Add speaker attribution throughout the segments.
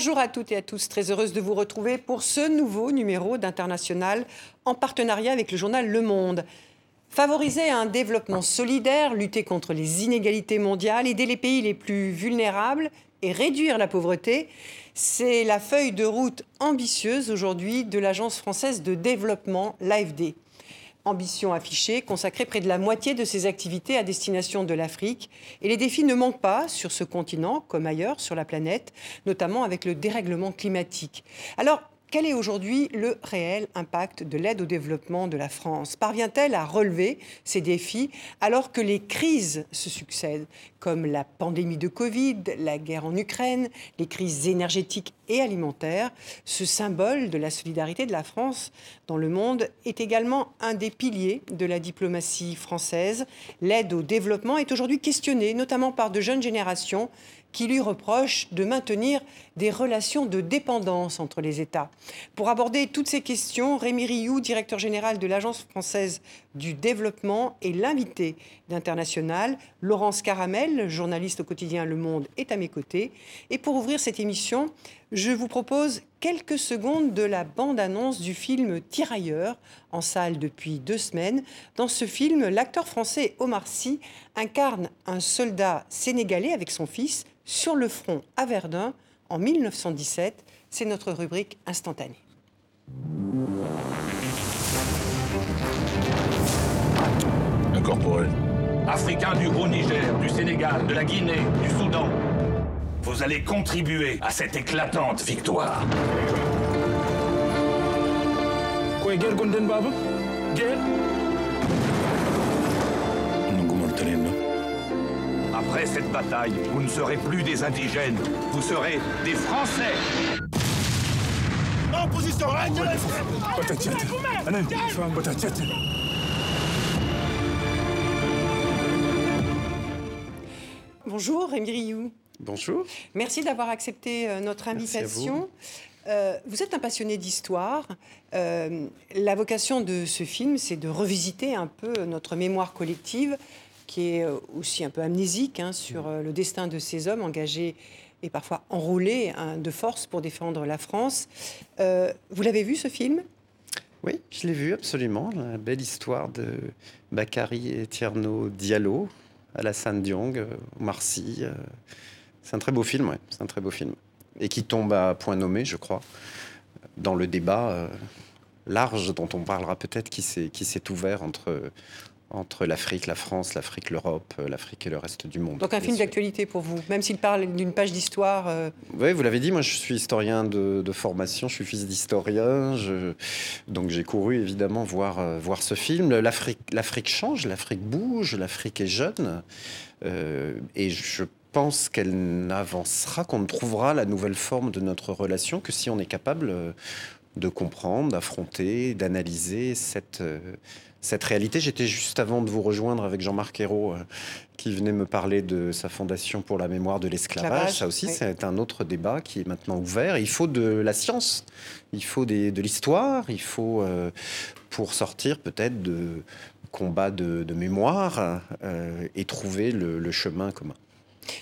Speaker 1: Bonjour à toutes et à tous, très heureuse de vous retrouver pour ce nouveau numéro d'International en partenariat avec le journal Le Monde. Favoriser un développement solidaire, lutter contre les inégalités mondiales, aider les pays les plus vulnérables et réduire la pauvreté, c'est la feuille de route ambitieuse aujourd'hui de l'Agence française de développement, l'AFD ambition affichée, consacrer près de la moitié de ses activités à destination de l'Afrique. Et les défis ne manquent pas sur ce continent, comme ailleurs sur la planète, notamment avec le dérèglement climatique. Alors, quel est aujourd'hui le réel impact de l'aide au développement de la France? Parvient-elle à relever ces défis alors que les crises se succèdent, comme la pandémie de Covid, la guerre en Ukraine, les crises énergétiques et alimentaires? Ce symbole de la solidarité de la France dans le monde est également un des piliers de la diplomatie française. L'aide au développement est aujourd'hui questionnée, notamment par de jeunes générations qui lui reproche de maintenir des relations de dépendance entre les États. Pour aborder toutes ces questions, Rémi Rioux, directeur général de l'Agence française du développement, est l'invité d'International. Laurence Caramel, journaliste au quotidien Le Monde, est à mes côtés. Et pour ouvrir cette émission, je vous propose quelques secondes de la bande-annonce du film Tirailleurs, en salle depuis deux semaines. Dans ce film, l'acteur français Omar Sy incarne un soldat sénégalais avec son fils sur le front à Verdun en 1917. C'est notre rubrique instantanée.
Speaker 2: Incorporel. Africains du Haut-Niger, du Sénégal, de la Guinée, du Soudan. Vous allez contribuer à cette éclatante victoire. Après cette bataille, vous ne serez plus des indigènes, vous serez des Français.
Speaker 3: En position
Speaker 1: Bonjour Rémi Rioux.
Speaker 4: Bonjour.
Speaker 1: Merci d'avoir accepté euh, notre invitation.
Speaker 4: vous.
Speaker 1: Euh, vous êtes un passionné d'histoire. Euh, la vocation de ce film, c'est de revisiter un peu notre mémoire collective, qui est aussi un peu amnésique hein, sur euh, le destin de ces hommes engagés et parfois enrôlés hein, de force pour défendre la France. Euh, vous l'avez vu ce film?
Speaker 4: Oui, je l'ai vu absolument. La belle histoire de Bakary et Tierno Diallo, Alassane Diong, euh, C'est un très beau film, ouais. C'est un très beau film. Et qui tombe à point nommé, je crois, dans le débat euh, large dont on parlera peut-être qui s'est ouvert entre, entre l'Afrique, la France, l'Afrique, l'Europe, euh, l'Afrique et le reste du monde.
Speaker 1: Donc un film d'actualité pour vous, même s'il parle d'une page d'histoire. euh,
Speaker 4: Oui, vous l'avez dit, moi je suis historien de, de formation, je suis fils d'historien, je- donc j'ai couru évidemment voir, euh, voir ce film. L'Afrique l'Afrique change, l'Afrique bouge, l'Afrique est jeune, euh, et je pense qu'elle n'avancera, qu'on ne trouvera la nouvelle forme de notre relation que si on est capable euh, de comprendre, d'affronter, d'analyser cette, euh, cette réalité. J'étais juste avant de vous rejoindre avec Jean-Marc Ayrault, euh, qui venait me parler de sa fondation pour la mémoire de l'esclavage.
Speaker 1: Esclavage,
Speaker 4: Ça aussi,
Speaker 1: oui.
Speaker 4: c'est un autre débat qui est maintenant ouvert. Il faut de la science, il faut des- de l'histoire, il faut, euh, pour sortir peut-être de combats de, de mémoire euh, et trouver le, le chemin commun.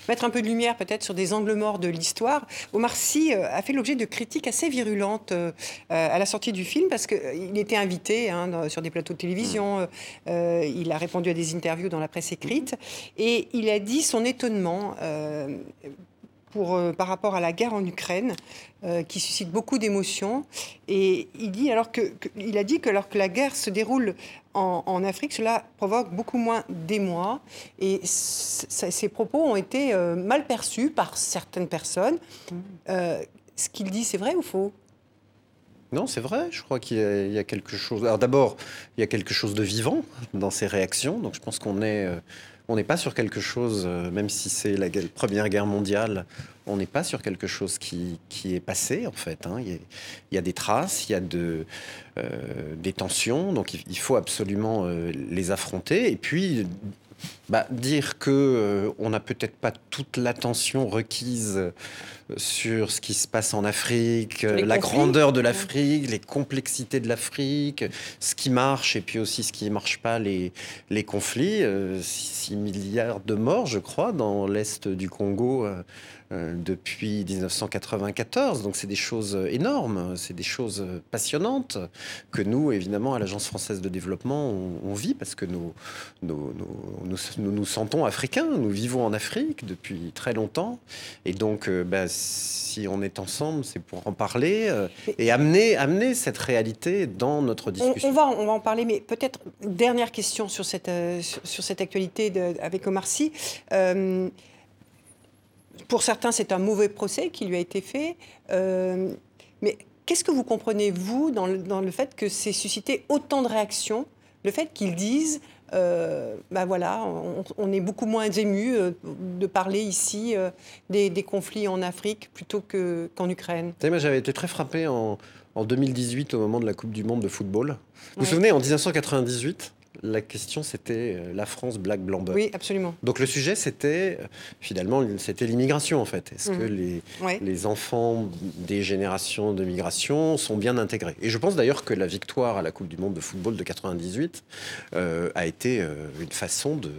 Speaker 1: Mettre un peu de lumière peut-être sur des angles morts de l'histoire. Omar Sy euh, a fait l'objet de critiques assez virulentes euh, euh, à la sortie du film parce qu'il était invité hein, sur des plateaux de télévision, euh, il a répondu à des interviews dans la presse écrite et il a dit son étonnement. Pour, euh, par rapport à la guerre en Ukraine, euh, qui suscite beaucoup d'émotions. Et il, dit alors que, il a dit que alors que la guerre se déroule en, Afrique, cela provoque beaucoup moins d'émoi. Et ces propos ont été euh, mal perçus par certaines personnes. Ce qu'il dit, c'est vrai ou faux?
Speaker 4: Non, c'est vrai. Je crois qu'il y, a- quelque chose. Alors d'abord, il y a quelque chose de vivant dans ces réactions. Donc je pense qu'on est, on n'est pas sur quelque chose, euh, même si c'est la Première Guerre mondiale, on n'est pas sur quelque chose qui, qui est passé en fait. hein. Il, y a, des traces, il y a de, euh, des tensions. Donc il, il faut absolument euh, les affronter. Et puis bah, Dire qu'on euh, on n'a peut-être pas toute l'attention requise euh, sur ce qui se passe en Afrique, euh, la grandeur de l'Afrique, les complexités de l'Afrique, ce qui marche et puis aussi ce qui ne marche pas, les, les conflits. 6 milliards de morts, je crois, dans l'Est du Congo depuis 1994. Donc c'est des choses énormes, c'est des choses passionnantes que nous, évidemment, à l'Agence française de développement, on, vit parce que nous nous, nous, nous, sentons africains, nous vivons en Afrique depuis très longtemps. Et donc, euh, bah, si on est ensemble, c'est pour en parler euh, et amener, amener cette réalité dans notre discussion.
Speaker 1: On, va, on va en parler, mais peut-être dernière question sur cette, sur, cette actualité de, avec Omar Sy pour certains, c'est un mauvais procès qui lui a été fait. Euh, mais qu'est-ce que vous comprenez, vous, dans le, fait que c'est suscité autant de réactions Le fait qu'ils disent, ben voilà, on, est beaucoup moins ému euh, de parler ici des, conflits en Afrique plutôt qu'en Ukraine?
Speaker 4: Moi, j'avais été très frappé en, 2018 au moment de la Coupe du Monde de football. Vous vous souvenez, en 1998 la question, c'était euh, la France black blanc
Speaker 1: Oui, absolument.
Speaker 4: Donc le sujet, c'était euh, finalement, c'était l'immigration en fait. Est-ce que mmh. les, les, enfants des générations de migration sont bien intégrés? Et je pense d'ailleurs que la victoire à la Coupe du Monde de football de 98 euh, a été une façon de,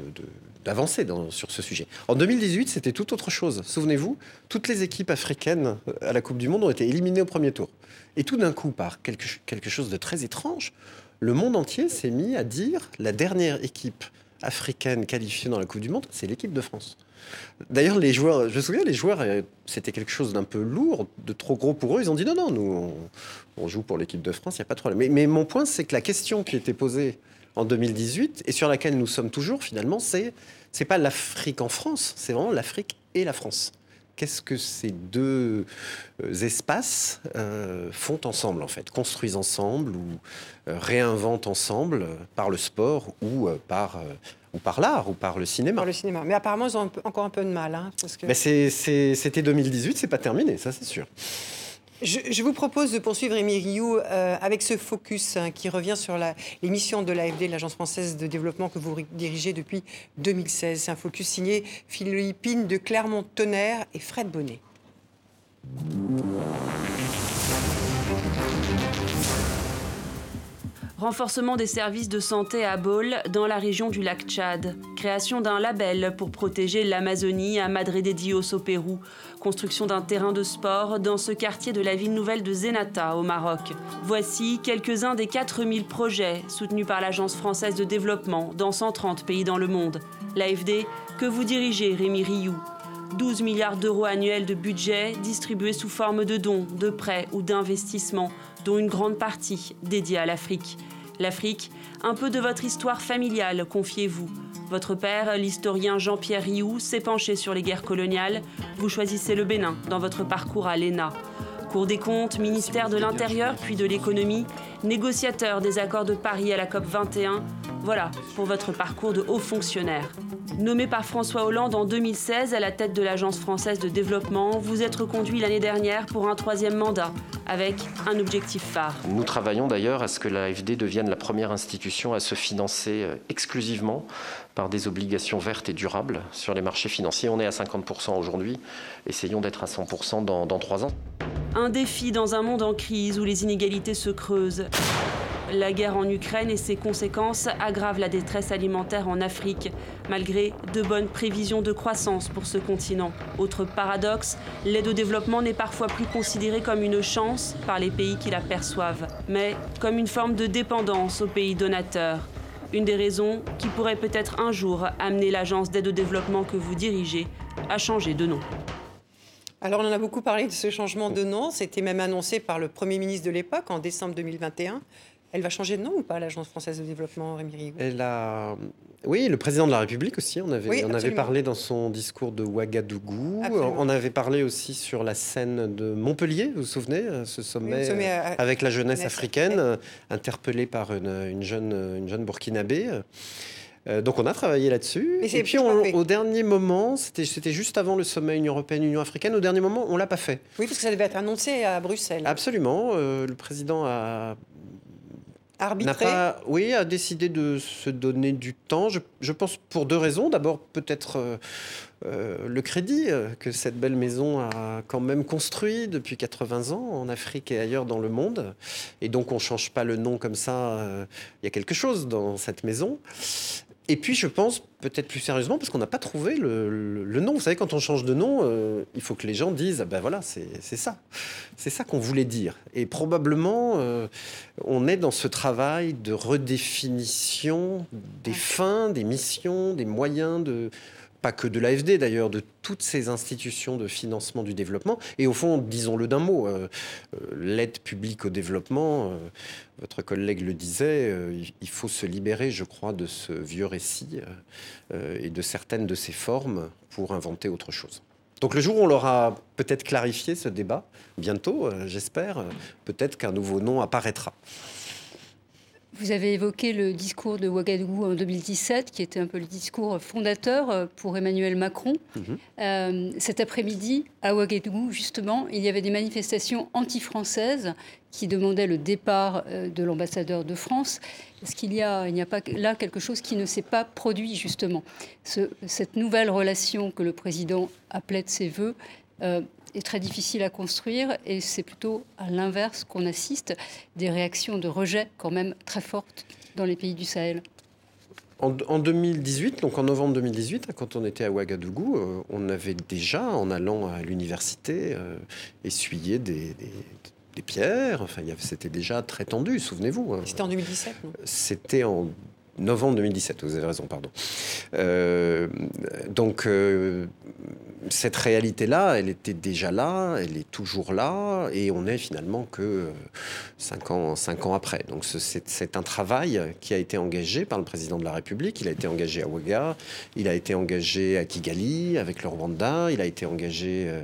Speaker 4: d'avancer sur ce sujet. En 2018, c'était tout autre chose. Souvenez-vous, toutes les équipes africaines à la Coupe du Monde ont été éliminées au premier tour. Et tout d'un coup, par quelque, quelque chose de très étrange, le monde entier s'est mis à dire la dernière équipe africaine qualifiée dans la Coupe du Monde, c'est l'équipe de France. D'ailleurs, les joueurs, je me souviens, les joueurs, euh, c'était quelque chose d'un peu lourd, de trop gros pour eux. Ils ont dit non, non, nous, on, joue pour l'équipe de France, il n'y a pas de problème. Mais, mon point, c'est que la question qui était posée en 2018 et sur laquelle nous sommes toujours, finalement, c'est c'est pas l'Afrique en France, c'est vraiment l'Afrique et la France qu'est-ce que ces deux euh, espaces euh, font ensemble, en fait, construisent ensemble ou euh, réinventent ensemble par le sport ou par ou par l'art, ou par le cinéma?
Speaker 1: Par le cinéma. Mais apparemment, ils ont encore un peu de mal. Hein,
Speaker 4: parce que... C'était 2018, c'est pas terminé, ça c'est sûr.
Speaker 1: Je, vous propose de poursuivre, Émy Rioux, euh, avec ce focus hein, qui revient sur les missions de l'AFD, l'Agence française de développement que vous dirigez depuis 2016. C'est un focus signé Philippine de Clermont-Tonnerre et Fred Bonnet.
Speaker 5: Renforcement des services de santé à Bol, dans la région du lac Tchad. Création d'un label pour protéger l'Amazonie à Madre de Dios au Pérou. Construction d'un terrain de sport dans ce quartier de la ville nouvelle de Zenata au Maroc. Voici quelques-uns des 4000 projets soutenus par l'Agence française de développement dans 130 pays dans le monde. L'AFD que vous dirigez, Rémi Rioux. 12 milliards d'euros annuels de budget distribués sous forme de dons, de prêts ou d'investissements, dont une grande partie dédiée à l'Afrique. L'Afrique, un peu de votre histoire familiale, confiez-vous. Votre père, l'historien Jean-Pierre Rioux, s'est penché sur les guerres coloniales. Vous choisissez le Bénin dans votre parcours à l'ENA. Cour des comptes, ministère de l'Intérieur puis de l'économie, négociateur des accords de Paris à la COP 21. Voilà pour votre parcours de haut fonctionnaire. Nommé par François Hollande en 2016 à la tête de l'Agence française de développement, vous êtes reconduit l'année dernière pour un troisième mandat, avec un objectif phare.
Speaker 6: Nous travaillons d'ailleurs à ce que l'AFD devienne la première institution à se financer euh, exclusivement par des obligations vertes et durables sur les marchés financiers. On est à 50% aujourd'hui, essayons d'être à 100% dans, dans trois ans.
Speaker 5: Un défi dans un monde en crise où les inégalités se creusent. La guerre en Ukraine et ses conséquences aggravent la détresse alimentaire en Afrique, malgré de bonnes prévisions de croissance pour ce continent. Autre paradoxe, l'aide au développement n'est parfois plus considérée comme une chance par les pays qui la perçoivent, mais comme une forme de dépendance aux pays donateurs. Une des raisons qui pourrait peut-être un jour amener l'agence d'aide au développement que vous dirigez à changer de nom.
Speaker 1: Alors on en a beaucoup parlé de ce changement de nom, c'était même annoncé par le Premier ministre de l'époque en décembre 2021. Elle va changer de nom ou pas, l'Agence française de développement, Rémi
Speaker 4: Elle a... Oui, le président de la République aussi, on avait, on avait parlé dans son discours de Ouagadougou. On avait parlé aussi sur la scène de Montpellier, vous vous souvenez, euh, ce sommet, euh, avec la jeunesse africaine, euh, interpellé par une, jeune, une jeune burkinabé. donc on a travaillé là-dessus. Et, puis au dernier moment, c'était juste avant le sommet Union européenne-Union africaine, au dernier moment, on l'a pas fait.
Speaker 1: Oui, parce que ça devait être annoncé à Bruxelles.
Speaker 4: Absolument. le président a
Speaker 1: Arbitrer
Speaker 4: pas, oui, a décidé de se donner du temps. Je, je pense pour deux raisons. D'abord, peut-être euh, euh, le crédit euh, que cette belle maison a quand même construit depuis 80 ans en Afrique et ailleurs dans le monde. Et donc, on ne change pas le nom comme ça. euh, Il y a quelque chose dans cette maison. Et puis, je pense peut-être plus sérieusement, parce qu'on n'a pas trouvé le, le- le nom. Vous savez, quand on change de nom, euh, il faut que les gens disent, ah ben voilà, c'est c'est ça. C'est ça qu'on voulait dire. Et probablement, euh, on est dans ce travail de redéfinition des fins, des missions, des moyens de pas que de l'AFD d'ailleurs, de toutes ces institutions de financement du développement. Et au fond, disons-le d'un mot, euh, euh, l'aide publique au développement, euh, votre collègue le disait, il- faut se libérer, je crois, de ce vieux récit et de certaines de ses formes pour inventer autre chose. Donc le jour où on leur a peut-être clarifié ce débat, bientôt, j'espère, peut-être qu'un nouveau nom apparaîtra.
Speaker 7: Vous avez évoqué le discours de Ouagadougou en 2017, qui était un peu le discours fondateur euh, pour Emmanuel Macron.
Speaker 4: Mhm.
Speaker 7: Euh, cet après-midi, à Ouagadougou, justement, il y avait des manifestations anti-françaises qui demandaient le départ euh, de l'ambassadeur de France. Est-ce qu'il y a, n'y a pas là quelque chose qui ne s'est pas produit, justement? Ce- Cette nouvelle relation que le président appelait de ses voeux euh, est très difficile à construire et c'est plutôt à l'inverse qu'on assiste des réactions de rejet quand même très fortes dans les pays du Sahel.
Speaker 4: En, en 2018, donc en novembre 2018, hein, quand on était à Ouagadougou, euh, on avait déjà, en allant à l'université, euh, essuyé des, des- des pierres. Enfin, il y avait- c'était déjà très tendu, souvenez-vous. hein.
Speaker 1: C'était en 2017, non?
Speaker 4: C'était en novembre 2017, vous avez raison, pardon. Euh, donc, euh, cette réalité-là, elle était déjà là, elle est toujours là, et on est finalement que euh, cinq ans, après. Donc, ce- c'est un travail qui a été engagé par le président de la République. Il a été engagé à Ouaga, il a été engagé à Kigali avec le Rwanda, il a été engagé euh,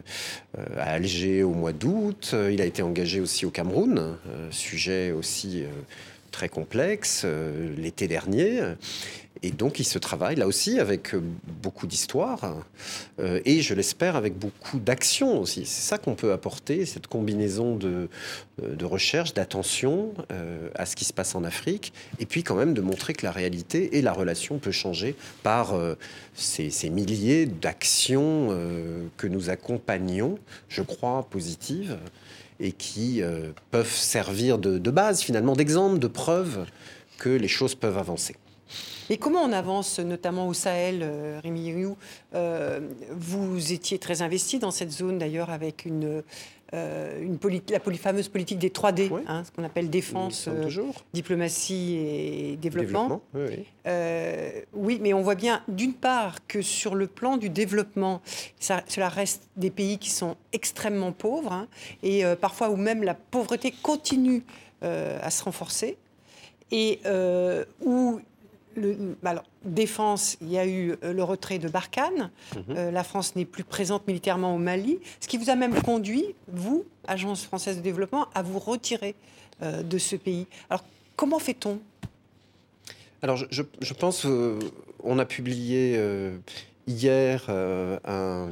Speaker 4: euh, à Alger au mois d'août, euh, il a été engagé aussi au Cameroun, euh, sujet aussi euh, très complexe euh, l'été dernier. Et donc, il se travaille là aussi avec euh, beaucoup d'histoire euh, et, je l'espère, avec beaucoup d'action aussi. C'est ça qu'on peut apporter, cette combinaison de, de recherche, d'attention à ce qui se passe en Afrique, et puis quand même de montrer que la réalité et la relation peut changer par ces, ces milliers d'actions que nous accompagnons, je crois, positives, et qui euh, peuvent servir de, base, finalement, d'exemple, de preuve que les choses peuvent avancer.
Speaker 1: Et comment on avance, notamment au Sahel, euh, Rémi Rioux Euh, Vous étiez très investi dans cette zone, d'ailleurs, avec une, euh, une la fameuse politique des 3D,
Speaker 4: Oui.
Speaker 1: hein, ce qu'on appelle défense, euh, diplomatie et développement.
Speaker 4: Oui, oui.
Speaker 1: Euh, oui, mais on voit bien, d'une part, que sur le plan du développement, ça- cela reste des pays qui sont extrêmement pauvres, hein, et parfois où même la pauvreté continue à se renforcer, et où, le, bah alors, défense, il y a eu euh, le retrait de Barkhane, Euh, la France n'est plus présente militairement au Mali, ce qui vous a même conduit, vous, Agence française de développement, à vous retirer euh, de ce pays. Alors, comment fait-on?
Speaker 4: Alors, je, je- je pense, euh, on a publié hier un-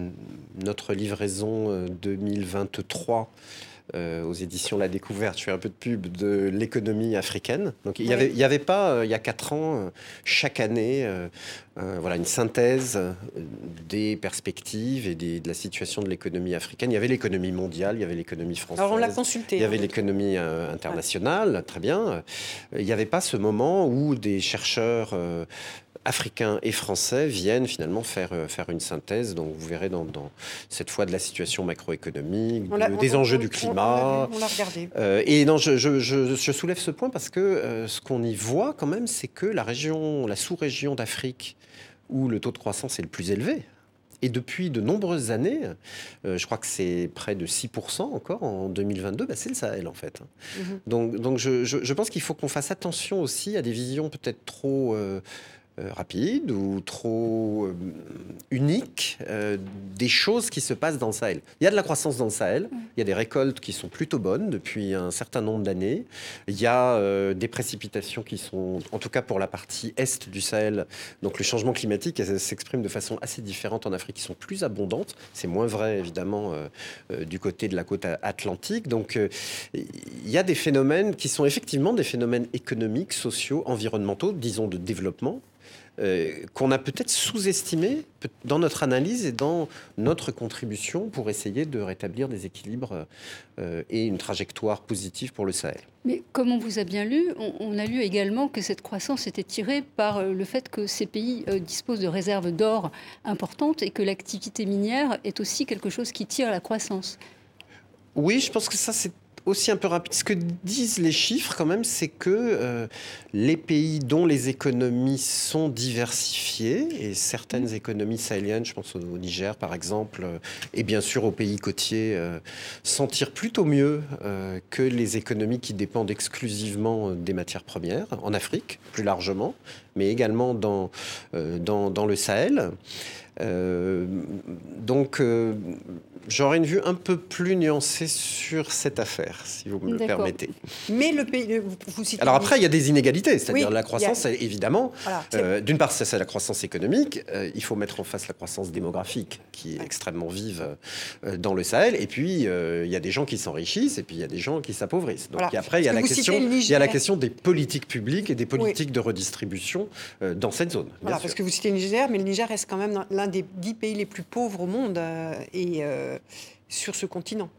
Speaker 4: notre livraison euh, 2023 euh, aux éditions La Découverte. Je fais un peu de pub de l'économie africaine. Donc, il n'y avait, avait pas, euh, il y a quatre ans, euh, chaque année, euh, euh, voilà, une synthèse euh, des perspectives et des- de la situation de l'économie africaine. Il y avait l'économie mondiale, il y avait l'économie française.
Speaker 1: Alors, on l'a consulté.
Speaker 4: Il y avait
Speaker 1: hein.
Speaker 4: l'économie euh, internationale, très bien. Euh, Il n'y avait pas ce moment où des chercheurs euh, africains et français viennent finalement faire, euh, faire une synthèse. Donc vous verrez dans, dans cette fois de la situation macroéconomique, de- des
Speaker 1: on-
Speaker 4: enjeux
Speaker 1: on-
Speaker 4: du
Speaker 1: on
Speaker 4: climat.
Speaker 1: On l'a regardé.
Speaker 4: Euh, et non, je, je- je- je soulève ce point parce que euh, ce qu'on y voit quand même, c'est que la région, la sous-région d'Afrique où le taux de croissance est le plus élevé, et depuis de nombreuses années, euh, je crois que c'est près de 6% encore en 2022, bah, c'est le Sahel en fait.
Speaker 1: Mhm.
Speaker 4: Donc, donc je, je- je pense qu'il faut qu'on fasse attention aussi à des visions peut-être trop euh, euh, rapide ou trop euh, unique euh, des choses qui se passent dans le Sahel. Il y a de la croissance dans le Sahel, il y a des récoltes qui sont plutôt bonnes depuis un certain nombre d'années, il y a des précipitations qui sont, en tout cas pour la partie est du Sahel, donc le changement climatique s'exprime de façon assez différente en Afrique, qui sont plus abondantes. C'est moins vrai évidemment du côté de la côte atlantique. Donc il y a des phénomènes qui sont effectivement des phénomènes économiques, sociaux, environnementaux, disons de développement, euh, qu'on a peut-être sous-estimé dans notre analyse et dans notre contribution pour essayer de rétablir des équilibres euh, et une trajectoire positive pour le Sahel.
Speaker 7: Mais comme on vous a bien lu, on, a lu également que cette croissance était tirée par euh, le fait que ces pays disposent de réserves d'or importantes et que l'activité minière est aussi quelque chose qui tire la croissance.
Speaker 4: Oui, je pense que ça, c'est aussi un peu rapide. Ce que disent les chiffres, quand même, c'est que euh, les pays dont les économies sont diversifiées, et certaines mm. économies sahéliennes, je pense au, Niger par exemple, euh, et bien sûr aux pays côtiers, euh, s'en tirent plutôt mieux que les économies qui dépendent exclusivement des matières premières, en Afrique plus largement, mais également dans, dans, dans le Sahel. donc, j'aurais une vue un peu plus nuancée sur cette affaire, si vous me le permettez.
Speaker 1: Mais le pays,
Speaker 4: vous citez Alors après, il y a des inégalités, c'est-à-dire la croissance, évidemment. Euh, d'une part, c'est la croissance économique. Euh, il faut mettre en face la croissance démographique, qui est extrêmement vive euh, dans le Sahel. Et puis, il y a des gens qui s'enrichissent, et puis il y a des gens qui s'appauvrissent. Donc après, il y a la question, il y a la question des politiques publiques et des politiques de redistribution dans cette zone.
Speaker 1: Voilà, parce que vous citez le Niger, mais le Niger reste quand même l'un des dix pays les plus pauvres au monde et sur ce continent.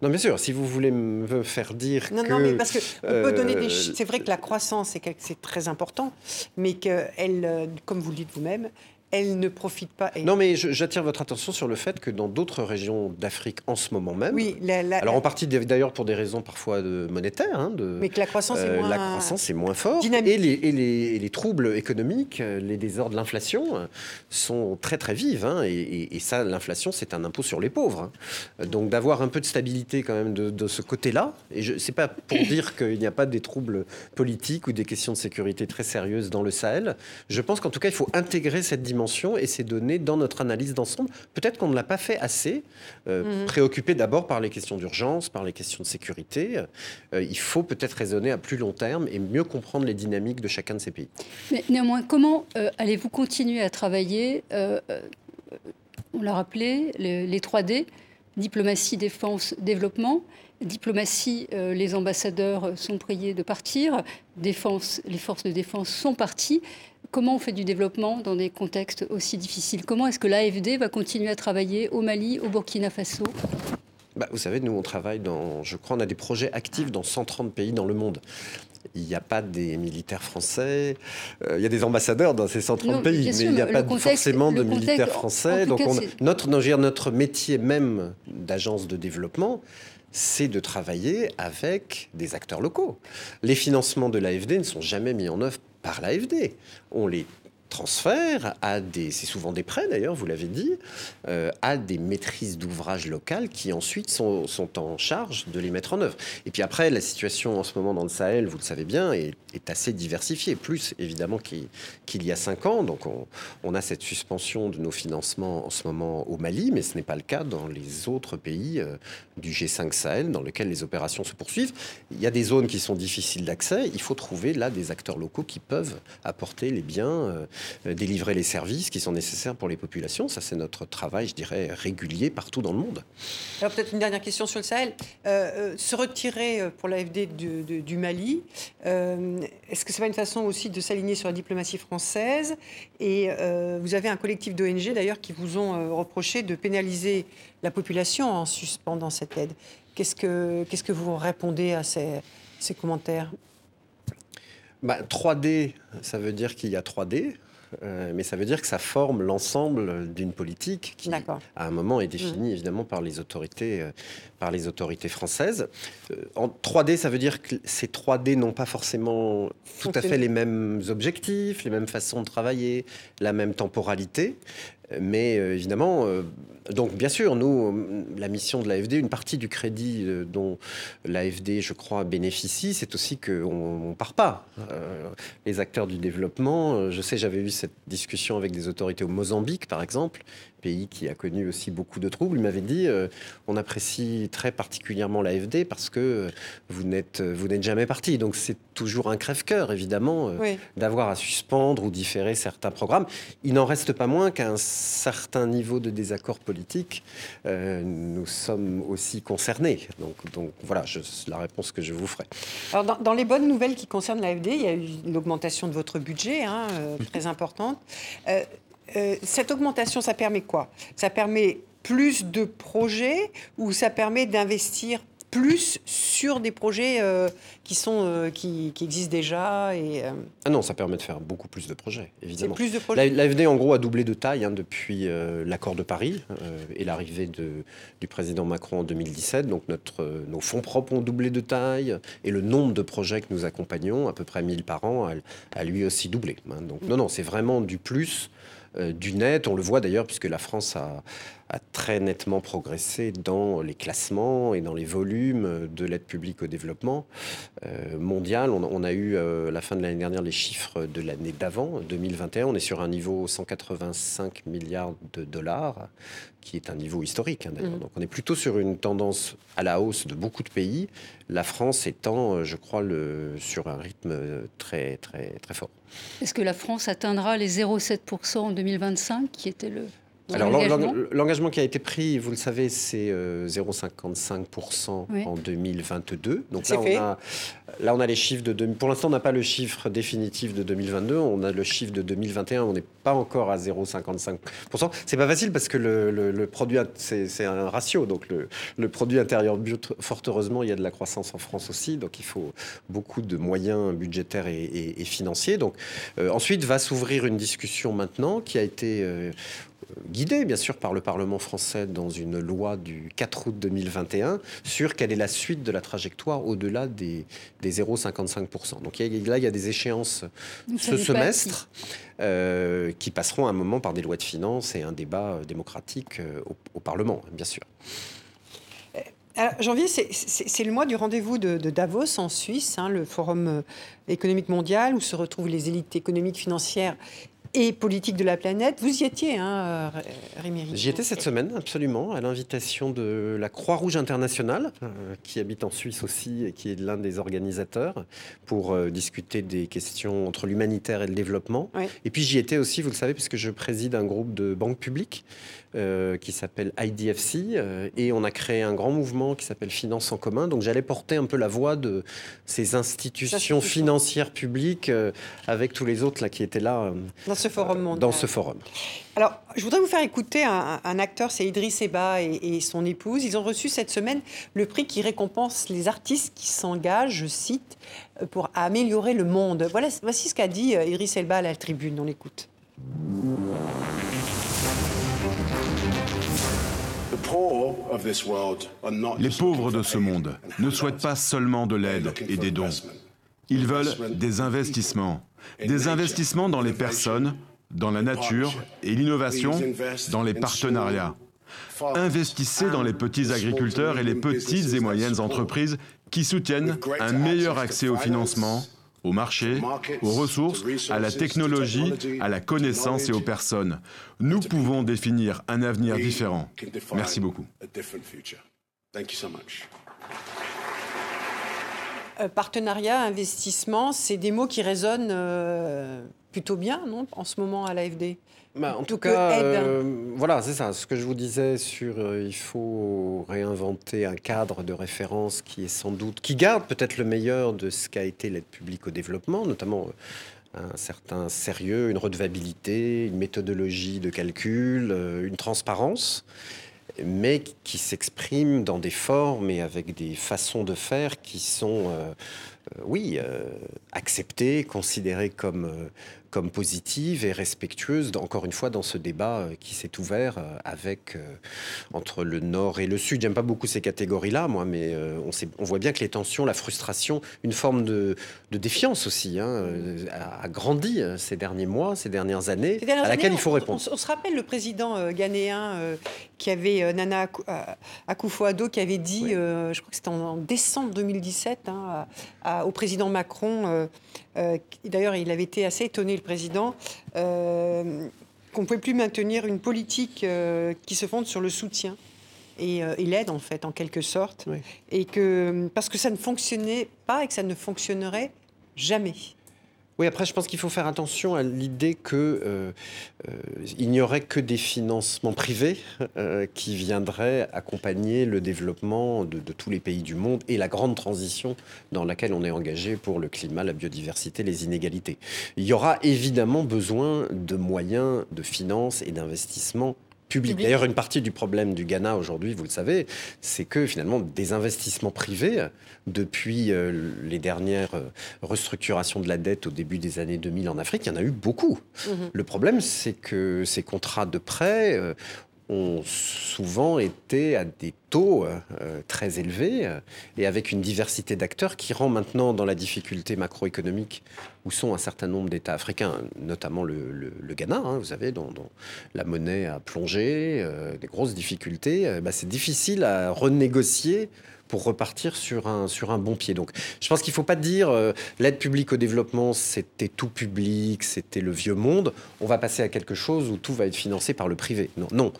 Speaker 4: Non, bien sûr, si vous voulez me faire dire
Speaker 1: non,
Speaker 4: que...
Speaker 1: Non, mais parce que on peut donner des... Euh, c'est vrai que la croissance, c'est très important, mais qu'elle, euh, comme vous le dites vous-même, elle ne profite pas.
Speaker 4: Non, mais j'attire votre attention sur le fait que dans d'autres régions d'Afrique en ce moment même, oui, alors en partie d'ailleurs pour des raisons parfois de monétaires, hein, de,
Speaker 1: mais que la croissance, est, moins
Speaker 4: la croissance est moins forte, et les, et, les, les, troubles économiques, les désordres, l'inflation sont très très vives, hein, et, ça, l'inflation, c'est un impôt sur les pauvres. Hein. Donc d'avoir un peu de stabilité quand même de, de ce côté-là, et c'est pas pour dire qu'il n'y a pas des troubles politiques ou des questions de sécurité très sérieuses dans le Sahel. Je pense qu'en tout cas, il faut intégrer cette dimension et ces données dans notre analyse d'ensemble. Peut-être qu'on ne l'a pas fait assez, euh, mhm. préoccupé d'abord par les questions d'urgence, par les questions de sécurité. Euh, il faut peut-être raisonner à plus long terme et mieux comprendre les dynamiques de chacun de ces pays.
Speaker 7: Mais néanmoins, comment euh, allez-vous continuer à travailler On l'a rappelé, les 3D, diplomatie, défense, développement diplomatie, les ambassadeurs sont priés de partir, défense, les forces de défense sont parties comment on fait du développement dans des contextes aussi difficiles? Comment est-ce que l'AFD va continuer à travailler au Mali, au Burkina Faso?
Speaker 4: Bah, vous savez, nous, on travaille dans, je crois, on a des projets actifs dans 130 pays dans le monde. Il n'y a pas des militaires français, euh, il y a des ambassadeurs dans ces 130 pays, mais il n'y a pas forcément de militaires français. Donc notre, notre métier même d'agence de développement, c'est de travailler avec des acteurs locaux. Les financements de l'AFD ne sont jamais mis en œuvre par l'AFD. On les transfert à des, c'est souvent des prêts d'ailleurs, vous l'avez dit, euh, à des maîtrises d'ouvrage locales qui ensuite sont, sont, en charge de les mettre en œuvre. Et puis après, la situation en ce moment dans le Sahel, vous le savez bien, est, assez diversifiée, plus évidemment qu'il y a cinq ans. Donc on, a cette suspension de nos financements en ce moment au Mali, mais ce n'est pas le cas dans les autres pays euh, du G5 Sahel dans lesquels les opérations se poursuivent. Il y a des zones qui sont difficiles d'accès. Il faut trouver là des acteurs locaux qui peuvent apporter les biens. Euh, délivrer les services qui sont nécessaires pour les populations. Ça, c'est notre travail, je dirais, régulier partout dans le monde.
Speaker 1: Alors peut-être une dernière question sur le Sahel. Euh, euh, se retirer pour l'AFD du, du Mali, est-ce que c'est pas une façon aussi de s'aligner sur la diplomatie française? Et vous avez un collectif d'ONG d'ailleurs qui vous ont reproché de pénaliser la population en suspendant cette aide. Qu'est-ce que, qu'est-ce que vous répondez à ces, ces commentaires?
Speaker 4: 3D, bah, ça veut dire qu'il y a 3D. Euh, mais ça veut dire que ça forme l'ensemble d'une politique qui, à un moment, est définie mmh. évidemment par les autorités, euh, par les autorités françaises. Euh, en 3D, ça veut dire que ces 3D n'ont pas forcément tout à fait les mêmes objectifs, les mêmes façons de travailler, la même temporalité. Mais évidemment, donc, bien sûr, nous, la mission de l'AFD, une partie du crédit euh, dont l'AFD, je crois, bénéficie, c'est aussi qu'on ne part pas. Euh, les acteurs du développement, euh, je sais, j'avais eu cette discussion avec des autorités au Mozambique, par exemple, pays qui a connu aussi beaucoup de troubles, il m'avait dit euh, on apprécie très particulièrement l'AFD parce que vous n'êtes vous n'êtes jamais parti. Donc c'est toujours un crève-cœur évidemment euh, d'avoir à suspendre ou différer certains programmes. Il n'en reste pas moins qu'à un certain niveau de désaccord politique, euh, nous sommes aussi concernés. Donc, donc voilà je, la réponse que je vous ferai.
Speaker 1: Alors dans, les bonnes nouvelles qui concernent l'AFD, il y a eu l'augmentation de votre budget hein, très importante. Euh, cette augmentation, ça permet quoi? Ça permet plus de projets ou ça permet d'investir plus sur des projets euh, qui, sont, euh, qui, existent déjà et,
Speaker 4: Ah non, ça permet de faire beaucoup plus de projets, évidemment.
Speaker 1: Plus de projets.
Speaker 4: L'AFD, en gros, a doublé de taille hein, depuis l'accord de Paris et l'arrivée du président Macron en 2017. Donc notre, nos fonds propres ont doublé de taille et le nombre de projets que nous accompagnons, à peu près 1000 par an, a, lui aussi doublé. Hein. Donc non, non, c'est vraiment du plus du net. On le voit d'ailleurs puisque la France a, très nettement progressé dans les classements et dans les volumes de l'aide publique au développement euh, mondial. On, a eu euh, à la fin de l'année dernière les chiffres de l'année d'avant, 2021. On est sur un niveau 185 milliards de dollars, qui est un niveau historique hein. Mmh. Donc on est plutôt sur une tendance à la hausse de beaucoup de pays. La France étant, je crois, le, sur un rythme très très très fort.
Speaker 7: Est-ce que la France atteindra les 0,7% en 2025, qui était le
Speaker 4: alors l'engagement qui a été pris, vous le savez, c'est 0,55% euh, en 2022. Donc là on, a, là on a les chiffres de... Pour l'instant, on n'a pas le chiffre définitif de 2022. On a le chiffre de 2021. On n'est pas encore à 0,55%. C'est pas facile parce que le, le, produit, c'est un ratio. Donc le, le, produit intérieur brut, fort heureusement, il y a de la croissance en France aussi. Donc il faut beaucoup de moyens budgétaires et, et, financiers. Donc euh, ensuite va s'ouvrir une discussion maintenant qui a été... Euh, guidé bien sûr par le Parlement français dans une loi du 4 août 2021 sur quelle est la suite de la trajectoire au-delà des, des 0,55%. Donc là, il y a des échéances ce semestre euh, qui passeront à un moment par des lois de finances et un débat euh, démocratique euh, au, Parlement, bien sûr.
Speaker 1: Alors, janvier, c'est le mois du rendez-vous de, Davos en Suisse, hein, le forum économique mondial où se retrouvent les élites économiques, financières et politique de la planète. Vous y étiez, hein, Rémi
Speaker 4: J'y étais cette semaine, absolument, à l'invitation de la Croix-Rouge internationale, euh, qui habite en Suisse aussi et qui est l'un des organisateurs, pour euh, discuter des questions entre l'humanitaire et le développement. Et puis j'y étais aussi, vous le savez, puisque je préside un groupe de banques publiques euh, qui s'appelle IDFC, et on a créé un grand mouvement qui s'appelle Finance en commun. Donc j'allais porter un peu la voix de ces institutions financières publiques avec tous les autres là qui étaient là
Speaker 1: ce forum mondial.
Speaker 4: Dans ce forum.
Speaker 1: Alors, je voudrais vous faire écouter un, acteur, c'est Idriss Eba et, son épouse. Ils ont reçu cette semaine le prix qui récompense les artistes qui s'engagent, je cite, pour améliorer le monde. Voilà, voici ce qu'a dit euh, Idriss Elba à la tribune. On l'écoute.
Speaker 8: Les pauvres de ce monde ne souhaitent pas seulement de l'aide et des dons. Ils veulent des investissements, des investissements dans les personnes, dans la nature et l'innovation, dans les partenariats. Investissez dans les petits agriculteurs et les petites et moyennes entreprises qui soutiennent un meilleur accès au financement, au marché, aux ressources, à la technologie, à la connaissance et aux personnes. Nous pouvons définir un avenir différent. Merci beaucoup.
Speaker 1: Euh, partenariat, investissement, c'est des mots qui résonnent euh, plutôt bien, non, en ce moment à l'AFD
Speaker 4: bah, en tout cas, euh, voilà, c'est ça. Ce que je vous disais sur il faut réinventer un cadre de référence qui est sans doute, qui garde peut-être le meilleur de ce qu'a été l'aide publique au développement, notamment un certain sérieux, une redevabilité, une méthodologie de calcul, une transparence mais qui s'expriment dans des formes et avec des façons de faire qui sont euh, oui, acceptée, considérée comme comme positive et respectueuse, encore une fois, dans ce débat euh, qui s'est ouvert euh, avec euh, entre le Nord et le Sud. J'aime pas beaucoup ces catégories-là, moi, mais on, on, voit bien que les tensions, la frustration, une forme de, défiance aussi, hein, a, grandi ces derniers mois, ces dernières années, à laquelle il faut répondre.
Speaker 1: On, se rappelle le président ghanéen qui avait, Nana Akufo-Addo, qui avait dit, je crois que c'était en, décembre 2017, hein, au président Macron, d'ailleurs il avait été assez étonné le président, euh, qu'on ne pouvait plus maintenir une politique euh, qui se fonde sur le soutien et, euh, l'aide, en fait, en quelque sorte. Et que, parce que ça ne fonctionnait pas et que ça ne fonctionnerait jamais.
Speaker 4: Oui, après, je pense qu'il faut faire attention à l'idée qu'il euh, euh, n'y aurait que des financements privés euh, qui viendraient accompagner le développement de, tous les pays du monde et la grande transition dans laquelle on est engagé pour le climat, la biodiversité, les inégalités. Il y aura évidemment besoin de moyens de finances et d'investissements D'ailleurs, une partie du problème du Ghana aujourd'hui, vous le savez, c'est que finalement, des investissements privés, depuis euh, les dernières euh, restructurations de la dette au début des années 2000 en Afrique, il y en a eu beaucoup. Mhm. Le problème, c'est que ces contrats de prêt euh, ont souvent été à des taux euh, très élevés euh, et avec une diversité d'acteurs qui rend maintenant dans la difficulté macroéconomique où sont un certain nombre d'États africains, notamment le, Ghana, hein, vous savez, dont, la monnaie a plongé, euh, des grosses difficultés, bah, c'est difficile à renégocier pour repartir sur un, sur un bon pied. Donc je pense qu'il ne faut pas dire euh, l'aide publique au développement, c'était tout public, c'était le vieux monde. On va passer à quelque chose où tout va être financé par le privé. Non, non.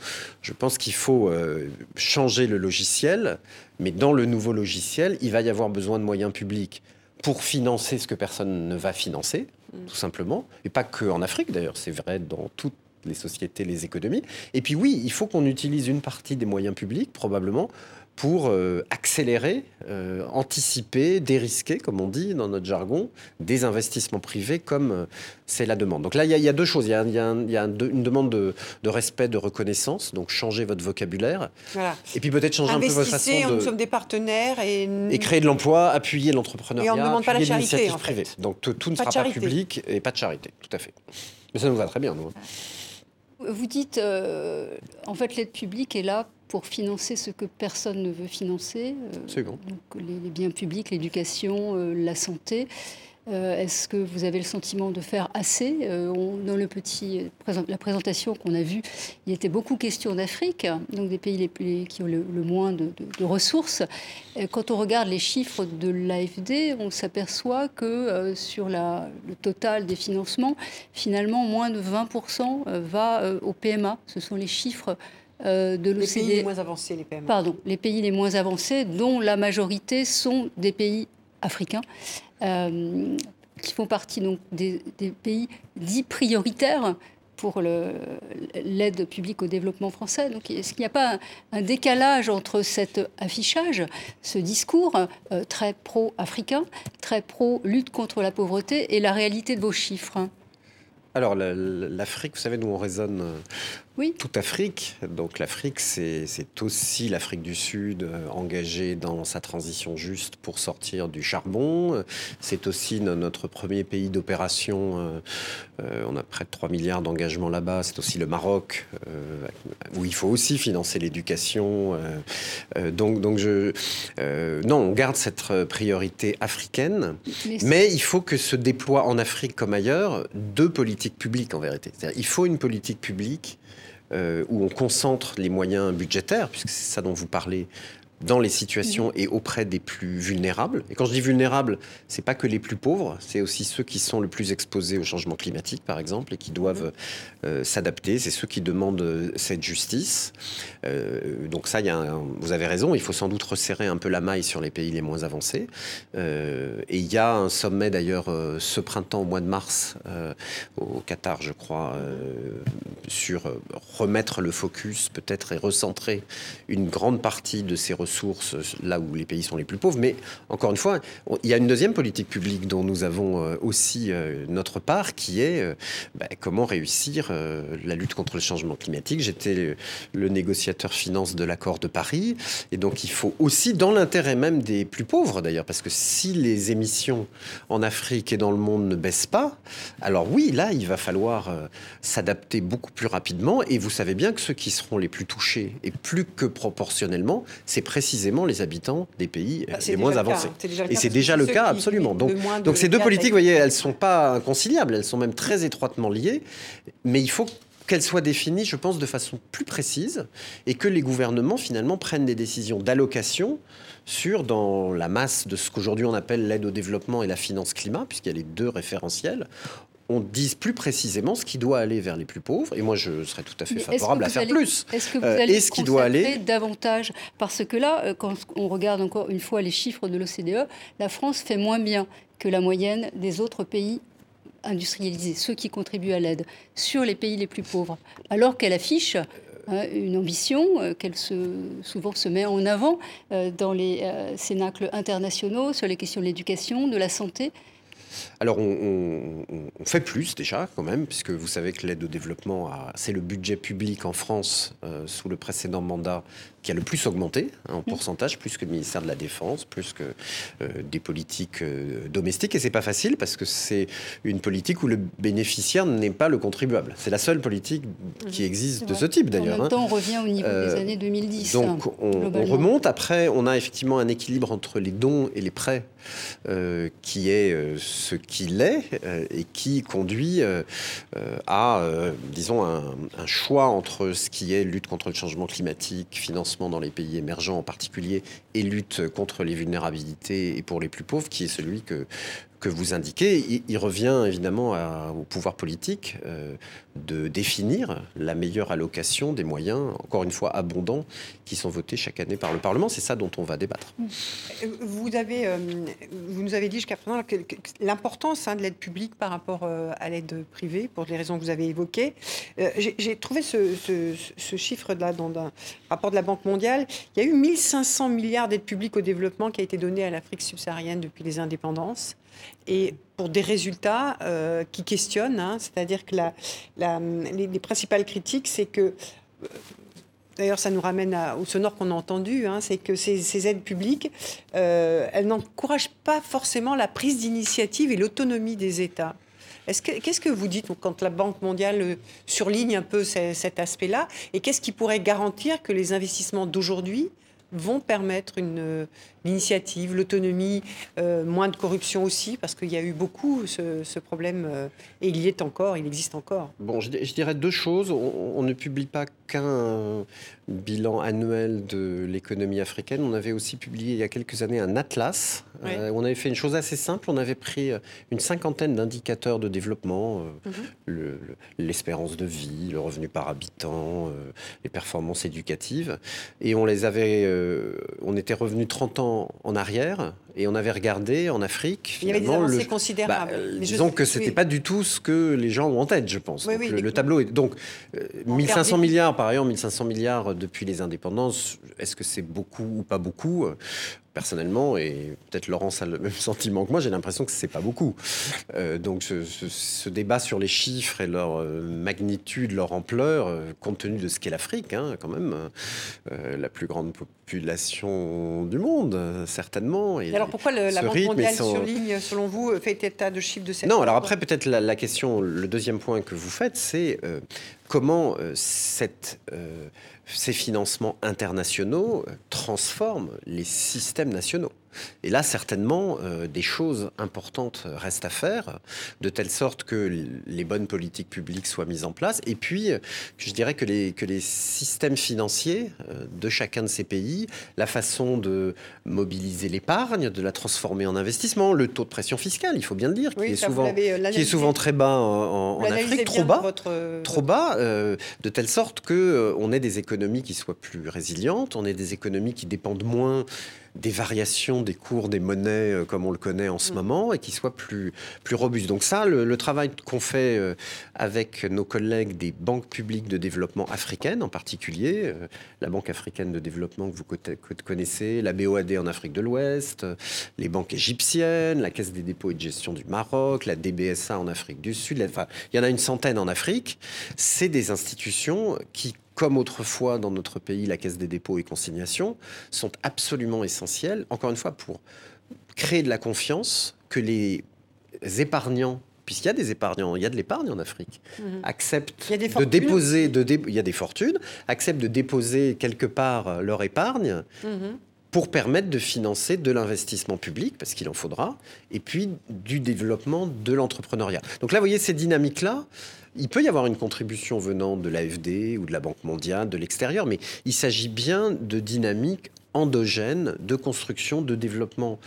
Speaker 4: Je pense qu'il faut euh, changer le logiciel, mais dans le nouveau logiciel, il va y avoir besoin de moyens publics pour financer ce que personne ne va financer, tout simplement. Et pas que en Afrique, d'ailleurs, c'est vrai dans toutes les sociétés, les économies. Et puis oui, il faut qu'on utilise une partie des moyens publics, probablement, pour euh, accélérer, euh, anticiper, dérisquer, comme on dit dans notre jargon, des investissements privés comme euh, c'est la demande. Donc là, il y, a deux choses. Il y a, une demande de, respect, de reconnaissance, donc changer votre vocabulaire. Et puis peut-être changer un peu votre façon
Speaker 1: de... Nous sommes des partenaires et...
Speaker 4: Et créer de l'emploi, appuyer l'entrepreneuriat, appuyer l'initiative privée. Donc tout, ne sera pas public et pas de charité, tout à fait. Mais ça nous va très bien, nous. Hein.
Speaker 7: Vous dites, en fait, l'aide publique est là pour financer ce que personne ne veut financer.
Speaker 4: Euh, donc
Speaker 7: les, biens publics, l'éducation, euh, la santé. Euh, est-ce que vous avez le sentiment de faire assez Dans le petit, la présentation qu'on a vue, il était beaucoup question d'Afrique, donc des pays les qui ont le, moins de, ressources. quand on regarde les chiffres de l'AFD, on s'aperçoit que sur la, le total des financements, finalement, moins de 20% va au PMA. Ce sont les chiffres
Speaker 1: euh, de l'OCDE. Les pays les moins avancés, les PMA.
Speaker 7: Pardon, les pays les moins avancés, dont la majorité sont des pays africains, euh, qui font partie donc des, pays dits prioritaires pour l'aide publique au développement français. Donc, est-ce qu'il n'y a pas un, décalage entre cet affichage, ce discours euh, très pro-africain, très pro-lutte contre la pauvreté et la réalité de vos chiffres?
Speaker 4: Alors, l'Afrique, vous savez, nous, on raisonne oui. Toute Afrique. Donc l'Afrique, c'est aussi l'Afrique du Sud euh, engagée dans sa transition juste pour sortir du charbon. C'est aussi notre premier pays d'opération. Euh, euh, on a près de 3 milliards d'engagements là-bas. C'est aussi le Maroc, où il faut aussi financer l'éducation. donc, donc je, non, on garde cette priorité africaine. Mais, mais il faut que se déploie en Afrique comme ailleurs deux politiques publiques en vérité. Il faut une politique publique où on concentre les moyens budgétaires, puisque c'est ça dont vous parlez, dans les situations et auprès des plus vulnérables. Et quand je dis vulnérables, c'est pas que les plus pauvres, c'est aussi ceux qui sont le plus exposés au changement climatique, par exemple, et qui doivent euh, s'adapter. C'est ceux qui demandent euh, cette justice. Euh, donc ça, y a vous avez raison, il faut sans doute resserrer un peu la maille sur les pays les moins avancés. et il y a un sommet d'ailleurs ce printemps, au mois de mars, au Qatar, je crois, sur remettre le focus peut-être et recentrer une grande partie de ces ressources ressources là où les pays sont les plus pauvres. Mais encore une fois, il y a une deuxième politique publique dont nous avons euh, aussi euh, notre part, qui est euh, bah, comment réussir la lutte contre le changement climatique. J'étais le négociateur finance de l'accord de Paris. Et donc il faut aussi, dans l'intérêt même des plus pauvres d'ailleurs, parce que si les émissions en Afrique et dans le monde ne baissent pas, alors oui, là, il va falloir s'adapter beaucoup plus rapidement. Et vous savez bien que ceux qui seront les plus touchés, et plus que proportionnellement, c'est les habitants des pays bah, les moins avancés. et c'est déjà le cas, absolument. Donc, donc ces deux politiques, vous voyez, elles ne sont pas inconciliables, elles sont même très étroitement liées, mais il faut qu'elles soient définies, je pense, de façon plus précise et que les gouvernements, finalement, prennent des décisions d'allocation sur, dans la masse de ce qu'aujourd'hui on appelle l'aide au développement et la finance climat, puisqu'il y a les deux référentiels, on dise plus précisément ce qui doit aller vers les plus pauvres. Et moi, je serais tout à fait favorable à faire plus.
Speaker 7: Est-ce que vous euh, allez ce qui doit aller davantage? Parce que là, euh, quand on regarde encore une fois les chiffres de l'OCDE, la France fait moins bien que la moyenne des autres pays industrialisés, ceux qui contribuent à l'aide, sur les pays les plus pauvres, alors qu'elle affiche hein, une ambition euh, qu'elle se, souvent se met en avant dans les cénacles internationaux sur les questions de l'éducation, de la santé.
Speaker 4: Alors, on, fait plus déjà, quand même, puisque vous savez que l'aide au développement, c'est le budget public en France euh, sous le précédent mandat qui a le plus augmenté hein, en pourcentage, plus que le ministère de la Défense, plus que euh, des politiques euh, domestiques. Et c'est pas facile parce que c'est une politique où le bénéficiaire n'est pas le contribuable. C'est la seule politique qui existe de ce type d'ailleurs. En
Speaker 7: même hein. temps, on revient au niveau des années 2010.
Speaker 4: Donc on, on, remonte. Après, on a effectivement un équilibre entre les dons et les prêts qui est ce qu'il est euh, et qui conduit euh, à, euh, disons, un, un, choix entre ce qui est lutte contre le changement climatique, financement dans les pays émergents en particulier, et lutte contre les vulnérabilités et pour les plus pauvres, qui est celui que, que vous indiquez, il, revient évidemment au pouvoir politique euh, de définir la meilleure allocation des moyens, encore une fois abondants, qui sont votés chaque année par le Parlement. C'est ça dont on va débattre.
Speaker 1: Vous, avez, euh, vous nous avez dit jusqu'à présent l'importance hein, de l'aide publique par rapport euh, à l'aide privée, pour les raisons que vous avez évoquées. J'ai trouvé ce, ce chiffre-là dans un rapport de la Banque mondiale. Il y a eu 1500 milliards d'aide publique au développement qui a été donné à l'Afrique subsaharienne depuis les indépendances et pour des résultats euh, qui questionnent. Hein. C'est-à-dire que les, principales critiques, c'est que, euh, d'ailleurs ça nous ramène au sonore qu'on a entendu, hein, c'est que ces, aides publiques, euh, elles n'encouragent pas forcément la prise d'initiative et l'autonomie des États. Qu'est-ce que vous dites quand la Banque mondiale surligne un peu cet aspect-là Et qu'est-ce qui pourrait garantir que les investissements d'aujourd'hui vont permettre une, l'initiative, l'autonomie, euh, moins de corruption aussi, parce qu'il y a eu beaucoup ce, problème, euh, et il y est encore, il existe encore.
Speaker 4: Bon, je, dirais deux choses. On, ne publie pas qu'un bilan annuel de l'économie africaine. On avait aussi publié il y a quelques années un atlas. Euh, on avait fait une chose assez simple. On avait pris une cinquantaine d'indicateurs de développement, mhm. l'espérance de vie, le revenu par habitant, les performances éducatives, et on les avait, on était revenu 30 ans en, arrière et on avait regardé en Afrique.
Speaker 1: Il y avait des avancées considérables.
Speaker 4: Bah, disons que c'était pas du tout ce que les gens ont en tête, je pense. le, tableau est donc 1500 euh, milliards par ailleurs, 1500 milliards depuis les indépendances. Est-ce que c'est beaucoup ou pas beaucoup? Personnellement, et peut-être Laurence a le même sentiment que moi, j'ai l'impression que c'est pas beaucoup. Euh, donc ce, débat sur les chiffres et leur euh, magnitude, leur ampleur, euh, compte tenu de ce qu'est l'Afrique, hein, quand même, la plus grande population du monde, certainement.
Speaker 1: Et alors pourquoi la Banque mondiale surligne, selon vous, fait état de chiffres de cette
Speaker 4: Non, alors après peut-être la, la, question, le deuxième point que vous faites, c'est comment cette ces financements internationaux euh, transforment les systèmes nationaux. Et là, certainement, euh, des choses importantes restent à faire, de telle sorte que les bonnes politiques publiques soient mises en place. Et puis, euh, je dirais que les, que les systèmes financiers euh, de chacun de ces pays, la façon de mobiliser l'épargne, de la transformer en investissement, le taux de pression fiscale, il faut bien le dire, qui, est, souvent, qui est souvent très bas en, Afrique, trop bas, trop bas, de telle sorte que on ait des économies qui soient plus résilientes, on ait des économies qui dépendent moins des variations des cours des monnaies euh, comme on le connaît en ce mm. moment et qui soit plus, plus robuste. Donc ça, le, travail qu'on fait euh, avec nos collègues des banques publiques de développement africaines en particulier, euh, la Banque africaine de développement que vous connaissez, la BOAD en Afrique de l'Ouest, les banques égyptiennes, la Caisse des dépôts et de gestion du Maroc, la DBSA en Afrique du Sud, enfin, il y en a une centaine en Afrique, c'est des institutions qui comme autrefois dans notre pays, la Caisse des dépôts et consignations, sont absolument essentielles, encore une fois, pour créer de la confiance, que les épargnants puisqu'il y a des épargnants, il y a de l'épargne en Afrique, mhm. acceptent de déposer, de il y a des fortunes, acceptent de déposer quelque part leur épargne mhm. pour permettre de financer de l'investissement public, parce qu'il en faudra, et puis du développement de l'entrepreneuriat. Donc là, vous voyez, ces dynamiques-là, il peut y avoir une contribution venant de l'AFD ou de la Banque mondiale, de l'extérieur, mais il s'agit bien de dynamiques endogènes de construction, de développement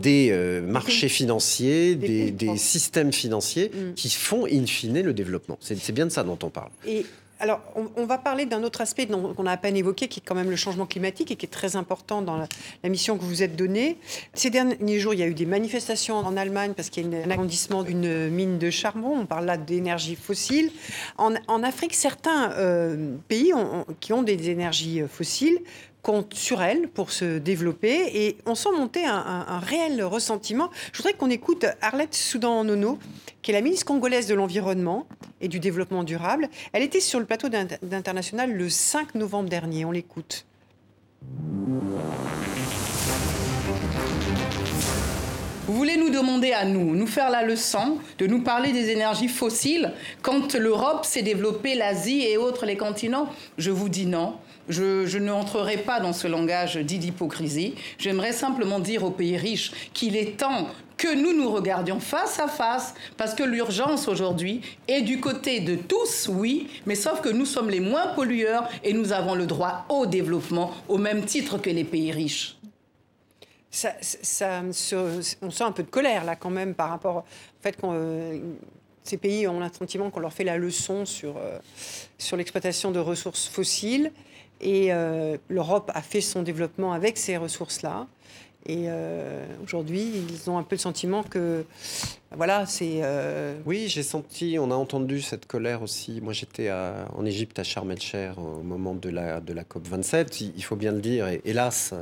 Speaker 4: des euh, marchés financiers, des, systèmes financiers mm. qui font in fine le développement. C'est bien de ça dont on parle.
Speaker 1: Alors, on, va parler d'un autre aspect qu'on a à peine évoqué, qui est quand même le changement climatique et qui est très important dans la, mission que vous êtes donnée. Ces derniers jours, il y a eu des manifestations en Allemagne parce qu'il y a un agrandissement d'une mine de charbon. On parle là d'énergie fossile. En, Afrique, certains euh, pays qui ont des énergies fossiles compte sur elle pour se développer et on sent monter un, réel ressentiment. Je voudrais qu'on écoute Arlette Soudan-Nono, qui est la ministre congolaise de l'Environnement et du Développement durable. Elle était sur le plateau d'International le 5 novembre dernier. On l'écoute.
Speaker 9: Vous voulez nous demander à nous, nous faire la leçon, de nous parler des énergies fossiles quand l'Europe s'est développée, l'Asie et autres les continents? Je vous dis non. Je, n'entrerai pas dans ce langage dit d'hypocrisie. J'aimerais simplement dire aux pays riches qu'il est temps que nous nous regardions face à face, parce que l'urgence aujourd'hui est du côté de tous, oui, mais sauf que nous sommes les moins pollueurs et nous avons le droit au développement au même titre que les pays riches.
Speaker 1: Ça, on sent un peu de colère là quand même par rapport au fait qu'on euh, ces pays ont le sentiment qu'on leur fait la leçon sur, euh, sur l'exploitation de ressources fossiles. Et euh, l'Europe a fait son développement avec ces ressources-là. Et euh, aujourd'hui, ils ont un peu le sentiment que, voilà, c'est. Euh,
Speaker 4: oui, j'ai senti, on a entendu cette colère aussi. Moi, j'étais en Égypte à Sharm el-Sheikh au moment de la, COP 27. Il faut bien le dire, et, hélas,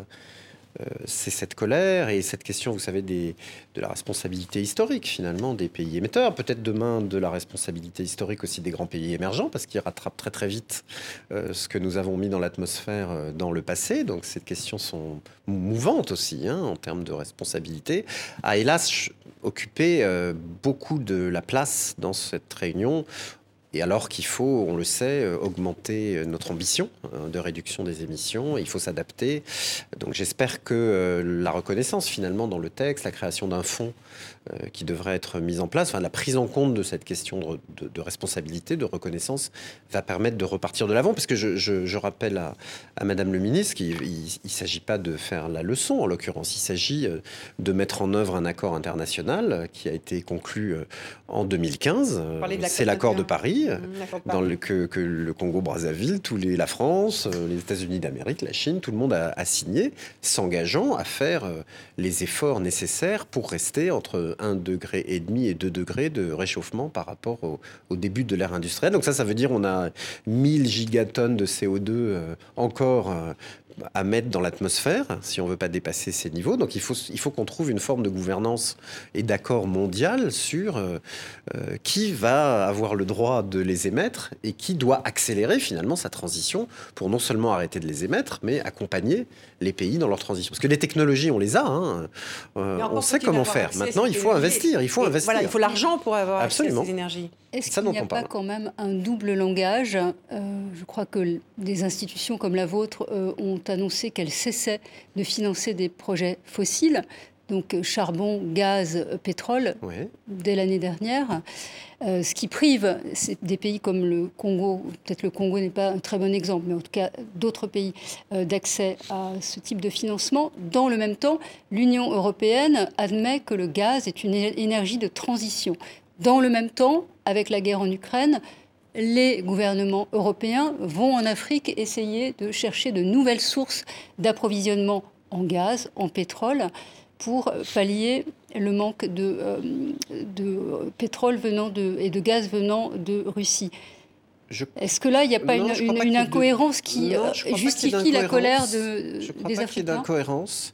Speaker 4: c'est cette colère et cette question, vous savez, de la responsabilité historique finalement des pays émetteurs, peut-être demain de la responsabilité historique aussi des grands pays émergents, parce qu'ils rattrapent très très vite euh, ce que nous avons mis dans l'atmosphère euh, dans le passé. Donc ces questions sont mouvantes aussi hein, en termes de responsabilité. A hélas occupé beaucoup de la place dans cette réunion et alors qu'il faut, on le sait, euh, augmenter euh, notre ambition hein, de réduction des émissions, il faut s'adapter. Donc j'espère que euh, la reconnaissance finalement dans le texte, la création d'un fonds qui devrait être mis en place, enfin, la prise en compte de cette question de, responsabilité, de reconnaissance, va permettre de repartir de l'avant. Parce que je, rappelle à, à, Madame le ministre qu'il ne s'agit pas de faire la leçon, en l'occurrence, il s'agit de mettre en œuvre un accord international qui a été conclu en 2015. C'est l'accord de Paris Mmh, dans le, que, le Congo-Brazzaville, tous les, la France, euh, les États-Unis d'Amérique, la Chine, tout le monde a, signé, s'engageant à faire euh, les efforts nécessaires pour rester entre 1,5 degré et demi et 2 degrés de réchauffement par rapport au, début de l'ère industrielle. Donc ça, ça veut dire on a 1000 gigatonnes de CO2 euh, encore à mettre dans l'atmosphère si on veut pas dépasser ces niveaux. Donc il faut, il faut qu'on trouve une forme de gouvernance et d'accord mondial sur euh, euh, qui va avoir le droit de les émettre et qui doit accélérer finalement sa transition pour non seulement arrêter de les émettre, mais accompagner les pays dans leur transition. Parce que les technologies, on les a, hein. euh, on sait comment faire. Maintenant, il faut investir, il faut investir.
Speaker 1: Voilà, il faut l'argent pour avoir Absolument. accès à ces énergies.
Speaker 7: Est-ce qu'il n'y a pas quand même un double langage Je crois que des institutions comme la vôtre ont annoncé qu'elle cessait de financer des projets fossiles, donc charbon, gaz, pétrole, dès l'année dernière. Euh, ce qui prive des pays comme le Congo, peut-être le Congo n'est pas un très bon exemple, mais en tout cas d'autres pays, euh, d'accès à ce type de financement. Dans le même temps, l'Union européenne admet que le gaz est une énergie de transition. Dans le même temps, avec la guerre en Ukraine, les gouvernements européens vont en Afrique essayer de chercher de nouvelles sources d'approvisionnement en gaz, en pétrole, pour pallier le manque de, euh, de pétrole venant de, et de gaz venant de Russie. Est-ce que là, il n'y a pas une, une, incohérence qui euh, justifie la colère de,
Speaker 4: je crois
Speaker 7: des
Speaker 4: pas qu'il y ait d'incohérence.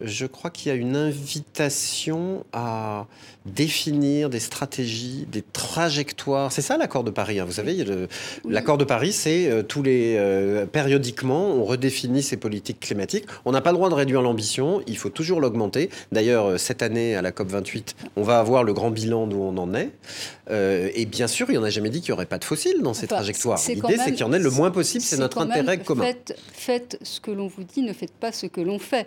Speaker 4: Je crois qu'il y a une invitation à définir des stratégies, des trajectoires. C'est ça l'accord de Paris. Hein. Vous savez, l'accord de Paris, c'est euh, tous les euh, périodiquement, on redéfinit ses politiques climatiques. On n'a pas le droit de réduire l'ambition. Il faut toujours l'augmenter. D'ailleurs, euh, cette année à la COP 28, on va avoir le grand bilan d'où on en est. et bien sûr, il n'y en a jamais dit qu'il n'y aurait pas de fossiles dans ces trajectoires. L'idée, c'est qu'il y en ait le moins possible. C'est notre intérêt commun.
Speaker 7: faites ce que l'on vous dit, ne faites pas ce que l'on fait.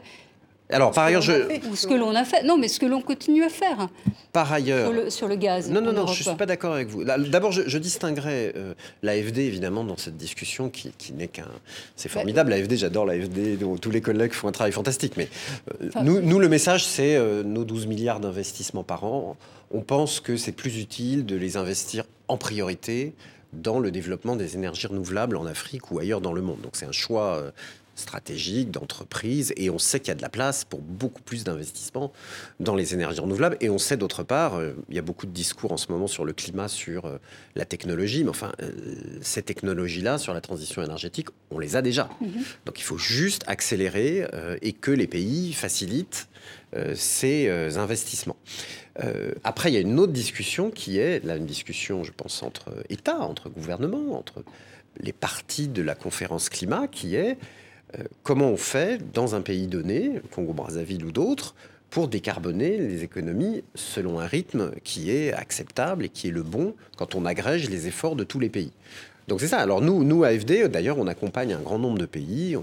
Speaker 4: Alors, par ailleurs, je.
Speaker 7: Ou ce que l'on a fait. Non, mais ce que l'on continue à faire.
Speaker 4: Par ailleurs.
Speaker 7: Sur le, gaz.
Speaker 4: Non, non, non, je ne suis pas d'accord avec vous. D'abord, je, distinguerais euh, l'AFD, évidemment, dans cette discussion qui, n'est qu'un. C'est formidable, l'AFD, j'adore l'AFD, dont tous les collègues font un travail fantastique. Mais euh, nous, nous, le message, c'est euh, nos 12 milliards d'investissements par an. On pense que c'est plus utile de les investir en priorité dans le développement des énergies renouvelables en Afrique ou ailleurs dans le monde. Donc c'est un choix stratégique, d'entreprise, et on sait qu'il y a de la place pour beaucoup plus d'investissements dans les énergies renouvelables. Et on sait d'autre part, euh, il y a beaucoup de discours en ce moment sur le climat, sur euh, la technologie, mais enfin, euh, ces technologies-là, sur la transition énergétique, on les a déjà. Mhm. Donc il faut juste accélérer et que les pays facilitent ces investissements. après, il y a une autre discussion qui est, là, une discussion, je pense, entre États, entre gouvernements, entre les parties de la conférence climat, qui est comment on fait dans un pays donné, Congo-Brazzaville ou d'autres, pour décarboner les économies selon un rythme qui est acceptable et qui est le bon quand on agrège les efforts de tous les pays? Donc c'est ça. Alors nous, nous AFD, d'ailleurs, on accompagne un grand nombre de pays.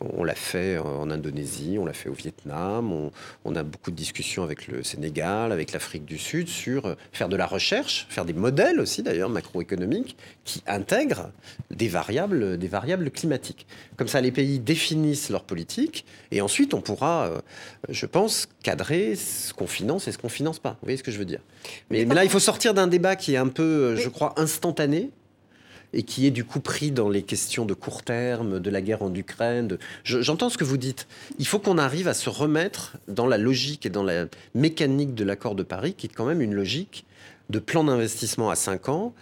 Speaker 4: On, l'a fait en Indonésie, on l'a fait au Vietnam. On, a beaucoup de discussions avec le Sénégal, avec l'Afrique du Sud sur faire de la recherche, faire des modèles aussi d'ailleurs macroéconomiques qui intègrent des variables, des variables climatiques. Comme ça, les pays définissent leur politique et ensuite on pourra, euh, je pense, cadrer ce qu'on finance et ce qu'on finance pas. Vous voyez ce que je veux dire? Mais, mais, là, il faut sortir d'un débat qui est un peu, euh, je crois, instantané et qui est du coup pris dans les questions de court terme, de la guerre en Ukraine. J'entends ce que vous dites. Il faut qu'on arrive à se remettre dans la logique et dans la mécanique de l'accord de Paris, qui est quand même une logique de plan d'investissement à 5 ans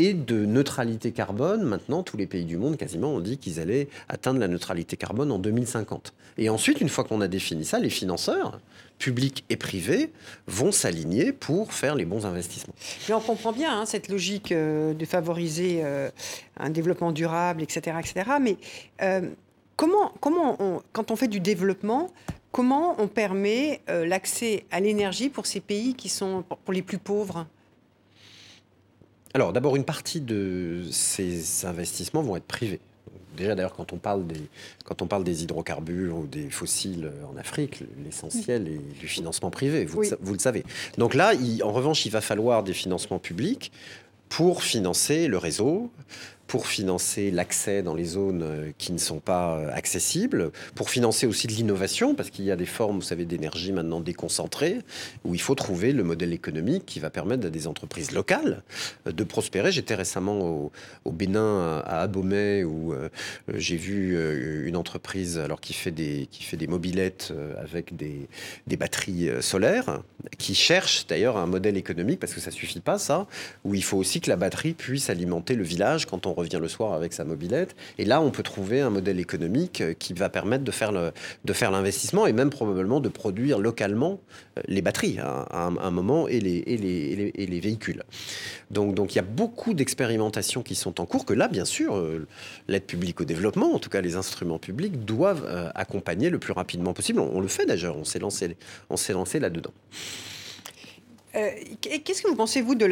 Speaker 4: et de neutralité carbone. Maintenant, tous les pays du monde, quasiment, ont dit qu'ils allaient atteindre la neutralité carbone en 2050. Et ensuite, une fois qu'on a défini ça, les financeurs, publics et privés vont s'aligner pour faire les bons investissements.
Speaker 1: Mais on comprend bien hein, cette logique euh, de favoriser euh, un développement durable, etc. etc. mais euh, comment, comment quand on fait du développement, comment on permet l'accès à l'énergie pour ces pays qui sont pour les plus pauvres?
Speaker 4: Alors d'abord, une partie de ces investissements vont être privés. Déjà, d'ailleurs, quand on parle des quand on parle des hydrocarbures ou des fossiles en Afrique, l'essentiel est du financement privé. Vous, le, savez. Donc là, en revanche, il va falloir des financements publics pour financer le réseau, pour financer l'accès dans les zones euh, qui ne sont pas euh, accessibles, pour financer aussi de l'innovation, parce qu'il y a des formes, vous savez, d'énergie maintenant déconcentrées, où il faut trouver le modèle économique qui va permettre à des entreprises locales euh, de prospérer. J'étais récemment au, Bénin, à Abomey, où j'ai vu une entreprise alors qui fait des, qui fait des mobilettes avec des, des batteries solaires, qui cherche d'ailleurs un modèle économique, parce que ça suffit pas ça, où il faut aussi que la batterie puisse alimenter le village quand on revient le soir avec sa mobilette. Et là, on peut trouver un modèle économique euh, qui va permettre de faire, l'investissement et même probablement de produire localement euh, les batteries hein, à, un, moment et les, et les, et les, véhicules. Donc, donc il y a beaucoup d'expérimentations qui sont en cours que là, bien sûr, euh, l'aide publique au développement, en tout cas les instruments publics, doivent accompagner le plus rapidement possible. On, on le fait d'ailleurs, on s'est lancé, on s'est lancé là-dedans.
Speaker 1: Euh, qu'est-ce que vous pensez, vous, de,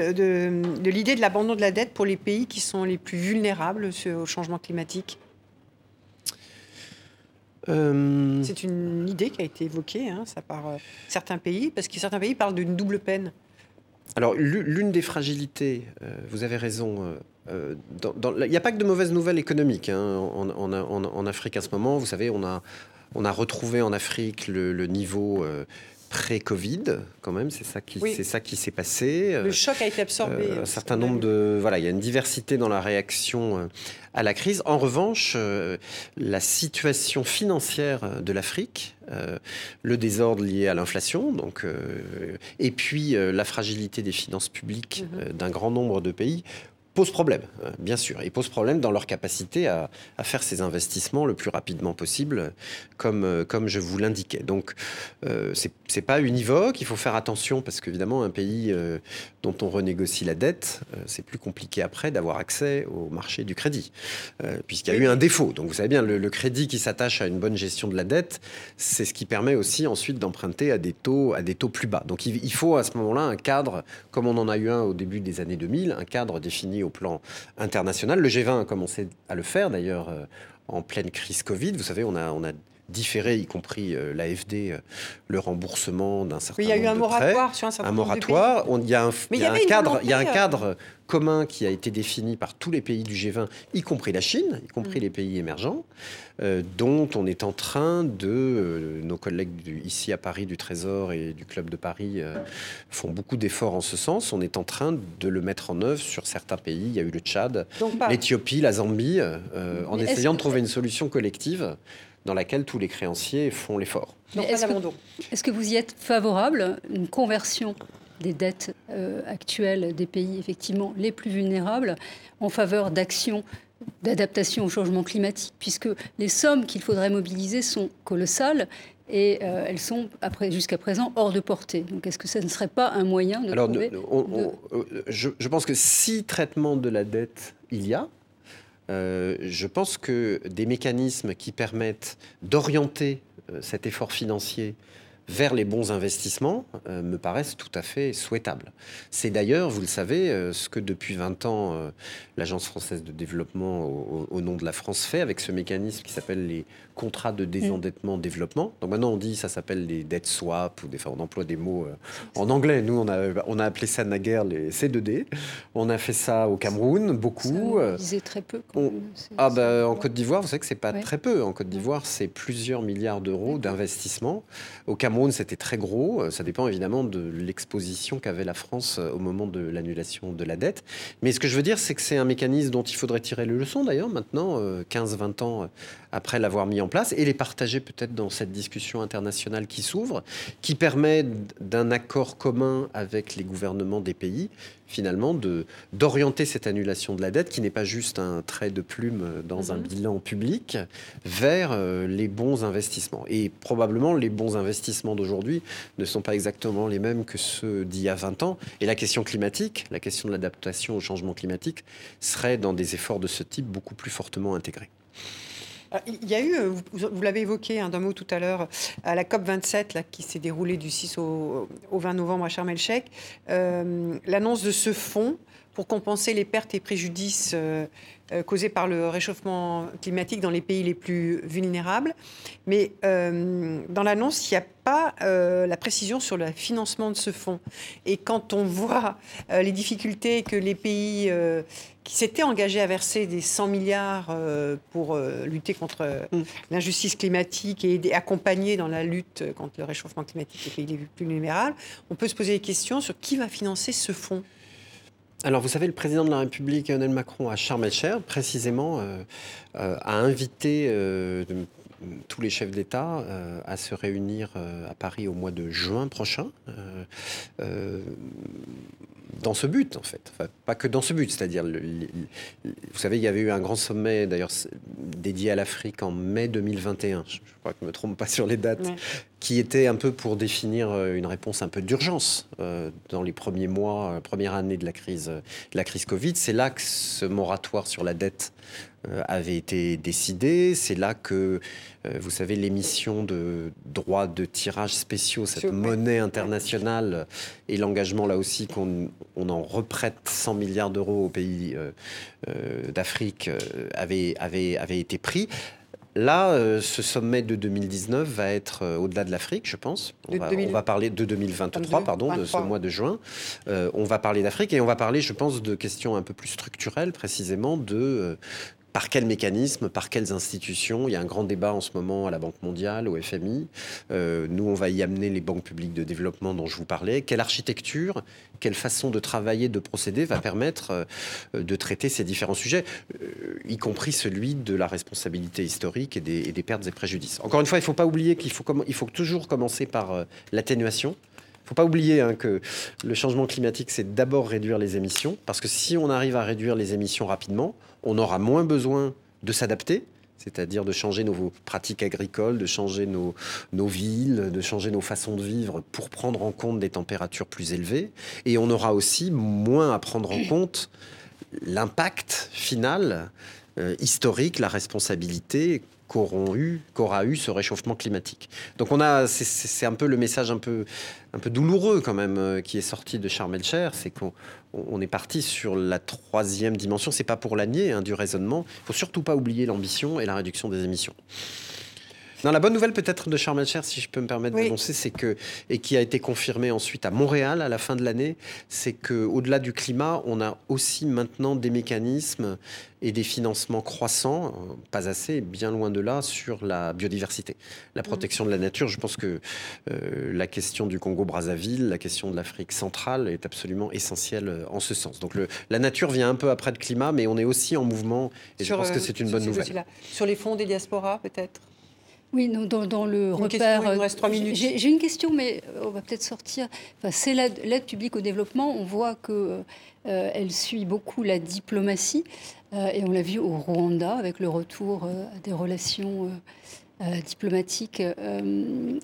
Speaker 1: l'idée de l'abandon de la dette pour les pays qui sont les plus vulnérables au changement climatique? Euh, C'est une idée qui a été évoquée hein, ça par euh, certains pays, parce que certains pays parlent d'une double peine.
Speaker 4: Alors, l'une des fragilités, vous avez raison, il n'y a pas que de mauvaises nouvelles économiques hein, en, Afrique à ce moment. Vous savez, on a, on a retrouvé en Afrique le, niveau pré-Covid, quand même, c'est ça qui,
Speaker 1: Oui.
Speaker 4: c'est ça qui s'est passé.
Speaker 1: Le choc a été absorbé.
Speaker 4: Euh,
Speaker 1: euh,
Speaker 4: un
Speaker 1: ce
Speaker 4: certain nombre de voilà, il y a une diversité dans la réaction euh, à la crise. En revanche, euh, la situation financière de l'Afrique, euh, le désordre lié à l'inflation, donc euh, et puis euh, la fragilité des finances publiques
Speaker 1: Mhm.
Speaker 4: euh, d'un grand nombre de pays pose problème, euh, bien sûr, et pose problème dans leur capacité à, faire ces investissements le plus rapidement possible, comme, euh, comme je vous l'indiquais. Donc, euh, c'est c'est pas univoque, il faut faire attention, parce qu'évidemment, un pays dont on renégocie la dette, c'est plus compliqué après d'avoir accès au marché du crédit, puisqu'il y a eu un défaut. Donc, vous savez bien, le, le crédit qui s'attache à une bonne gestion de la dette, c'est ce qui permet aussi ensuite d'emprunter à des taux, à des taux plus bas. Donc, il, il faut à ce moment-là un cadre, comme on en a eu un au début des années 2000, un cadre défini au plan international. Le G20 a commencé à le faire d'ailleurs euh, en pleine crise Covid. Vous savez, on a, on a différé, y compris euh, l'AFD, euh, le remboursement d'un certain
Speaker 1: Oui, il y a eu un
Speaker 4: nombre de prêts.
Speaker 1: moratoire sur un certain
Speaker 4: Un
Speaker 1: nombre de
Speaker 4: moratoire. Il y a un, y a un cadre, il y a un
Speaker 1: euh,
Speaker 4: cadre commun qui a été défini par tous les pays du G20, y compris la Chine, y compris
Speaker 1: Mm.
Speaker 4: les pays émergents, euh, dont on est en train de, euh, nos collègues du- ici à Paris du Trésor et du Club de Paris euh, font beaucoup d'efforts en ce sens. On est en train de le mettre en œuvre sur certains pays. Il y a eu le Tchad, l'Éthiopie, la Zambie, en essayant de trouver une solution collective dans laquelle tous les créanciers font l'effort.
Speaker 7: est-ce que- vous y êtes favorable, une conversion des dettes euh, actuelles des pays effectivement les plus vulnérables en faveur d'actions d'adaptation au changement climatique, puisque les sommes qu'il faudrait mobiliser sont colossales et euh, elles sont jusqu'à présent hors de portée. Donc est-ce que ça ne serait pas un moyen de
Speaker 4: Alors,
Speaker 7: trouver
Speaker 4: ne- on- on- euh, je, je pense que si traitement de la dette il y a, euh, je pense que des mécanismes qui permettent d'orienter euh, cet effort financier vers les bons investissements euh, me paraissent tout à fait souhaitables. C'est d'ailleurs, vous le savez, ce que depuis 20 ans l'Agence française de développement au nom de la France fait avec ce mécanisme qui s'appelle les contrats de désendettement-développement. Donc maintenant on dit ça s'appelle les debt swap ou des, enfin, on emploie des mots euh, en anglais. Nous on a, on a appelé ça naguère les C2D. On a fait ça au Cameroun beaucoup.
Speaker 7: Ça
Speaker 4: euh,
Speaker 7: mobilisait très peu. quand
Speaker 4: on- ah bah, en Côte d'Ivoire, vous savez que c'est pas
Speaker 7: Ouais.
Speaker 4: très peu. En Côte d'Ivoire, c'est plusieurs milliards d'euros d'investissement. Au Cameroun, c'était très gros. Euh, Ça dépend évidemment de l'exposition qu'avait la France euh, au moment de l'annulation de la dette. Mais ce que je veux dire, c'est que c'est un mécanisme dont il faudrait tirer les leçons d'ailleurs maintenant, euh, 15-20 ans après l'avoir mis en place, et les partager peut-être dans cette discussion internationale qui s'ouvre, qui permet d'un accord commun avec les gouvernements des pays, finalement, de d'orienter cette annulation de la dette, qui n'est pas juste un trait de plume dans un
Speaker 1: Mhm.
Speaker 4: bilan public, vers euh, les bons investissements. Et probablement, les bons investissements d'aujourd'hui ne sont pas exactement les mêmes que ceux d'il y a 20 ans. Et la question climatique, la question de l'adaptation au changement climatique, serait dans des efforts de ce type beaucoup plus fortement intégrée.
Speaker 1: Ah, Il y a eu, euh, vous, l'avez évoqué hein, d'un mot tout à l'heure, à la COP 27 là, qui s'est déroulée du 6 au, au 20 novembre à Sharm el-Sheikh, euh, l'annonce de ce fonds pour compenser les pertes et préjudices euh, euh, causés par le réchauffement climatique dans les pays les plus vulnérables. Mais euh, dans l'annonce, il n'y a pas euh, la précision sur le financement de ce fonds. Et quand on voit euh, les difficultés que les pays qui s'étaient engagés à verser des 100 milliards pour lutter contre
Speaker 4: Mm.
Speaker 1: l'injustice climatique et aider, accompagner dans la lutte contre le réchauffement climatique les pays les plus vulnérables, on peut se poser des questions sur qui va financer ce fonds.
Speaker 4: Alors, vous savez, le président de la République, Emmanuel Macron, à Sharm el-Sheikh, précisément, euh, euh, a invité euh, tous les chefs d'État à se réunir à Paris au mois de juin prochain. Dans ce but, en fait. Enfin, pas que dans ce but, c'est-à-dire, vous savez, il y avait eu un grand sommet, d'ailleurs, dédié à l'Afrique en mai 2021. Je, crois que je ne me trompe pas sur les dates
Speaker 1: Ouais.
Speaker 4: qui était un peu pour définir euh, une réponse un peu d'urgence euh, dans les premiers mois, euh, première année de la crise, de la crise Covid. C'est là que ce moratoire sur la dette avait été décidé. C'est là que, euh, vous savez, l'émission de droits de tirage spéciaux, cette monnaie internationale euh, et l'engagement là aussi qu'on on en reprête 100 milliards d'euros aux pays euh, euh, d'Afrique euh, avait, avait, avait été pris. Là, euh, ce sommet de 2019 va être euh, au-delà de l'Afrique, je pense. On
Speaker 1: De
Speaker 4: va,
Speaker 1: 2000
Speaker 4: on va parler de 2023,
Speaker 1: 22,
Speaker 4: pardon, de ce
Speaker 1: 23.
Speaker 4: mois de juin. Euh, on va parler d'Afrique et on va parler, je pense, de questions un peu plus structurelles, précisément de euh, par quel mécanisme, par quelles institutions? Il y a un grand débat en ce moment à la Banque mondiale, au FMI. Euh, nous, on va y amener les banques publiques de développement dont je vous parlais. Quelle architecture, quelle façon de travailler, de procéder va permettre euh, de traiter ces différents sujets, euh, y compris celui de la responsabilité historique et des, pertes et préjudices? Encore une fois, il ne faut pas oublier qu'il faut, il faut toujours commencer par l'atténuation. Faut pas oublier hein, que le changement climatique, c'est d'abord réduire les émissions, parce que si on arrive à réduire les émissions rapidement, on aura moins besoin de s'adapter, c'est-à-dire de changer nos pratiques agricoles, de changer nos, nos, villes, de changer nos façons de vivre pour prendre en compte des températures plus élevées. Et on aura aussi moins à prendre en compte l'impact final, euh, historique, la responsabilité qu'auront eu, qu'aura eu ce réchauffement climatique. Donc on a, c'est un peu le message un peu, un peu douloureux quand même euh, qui est sorti de Sharm el-Cher, c'est qu'on on est parti sur la troisième dimension. C'est pas pour l'année hein, du raisonnement. Il faut surtout pas oublier l'ambition et la réduction des émissions. Non, la bonne nouvelle peut-être de Charles Cher, si je peux me permettre d'annoncer, c'est que et qui a été confirmée ensuite à Montréal à la fin de l'année, c'est que au-delà du climat, on a aussi maintenant des mécanismes et des financements croissants, pas assez, bien loin de là, sur la biodiversité, la protection de la nature. Je pense que euh, la question du Congo-Brazzaville, la question de l'Afrique centrale est absolument essentielle euh, en ce sens. Donc le, la nature vient un peu après le climat, mais on est aussi en mouvement et je pense que euh, c'est une bonne nouvelle.
Speaker 1: Sur les fonds des diasporas, peut-être?
Speaker 7: Oui, dans, dans le repère.
Speaker 1: il reste trois minutes.
Speaker 7: J'ai une question, mais on va peut-être sortir. Enfin, c'est l'aide publique au développement. On voit que euh, elle suit beaucoup la diplomatie, euh, et on l'a vu au Rwanda avec le retour euh, à des relations diplomatiques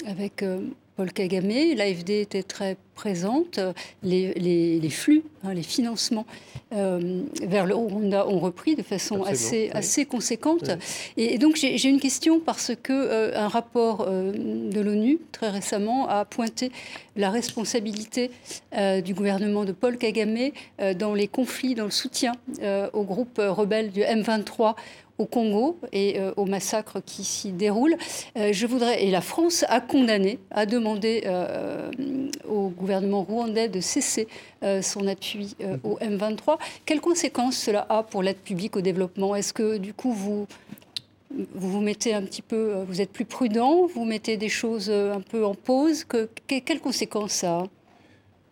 Speaker 7: avec Paul Kagame. L'AFD était très présente. Les, flux, hein, les financements euh, vers le Rwanda ont repris de façon assez, assez conséquente. Et, donc j'ai une question parce que euh, un rapport euh, de l'ONU très récemment a pointé la responsabilité du gouvernement de Paul Kagame dans les conflits, dans le soutien au groupe rebelle du M23 au Congo et euh, au massacre qui s'y déroule. Euh, je voudrais, et la France a condamné, a demandé euh, au gouvernement rwandais de cesser son appui au M23. Quelles conséquences cela a pour l'aide publique au développement? Est-ce que du coup vous vous mettez un petit peu, vous êtes plus prudent, vous mettez des choses un peu en pause? Que, quelles conséquences ça a?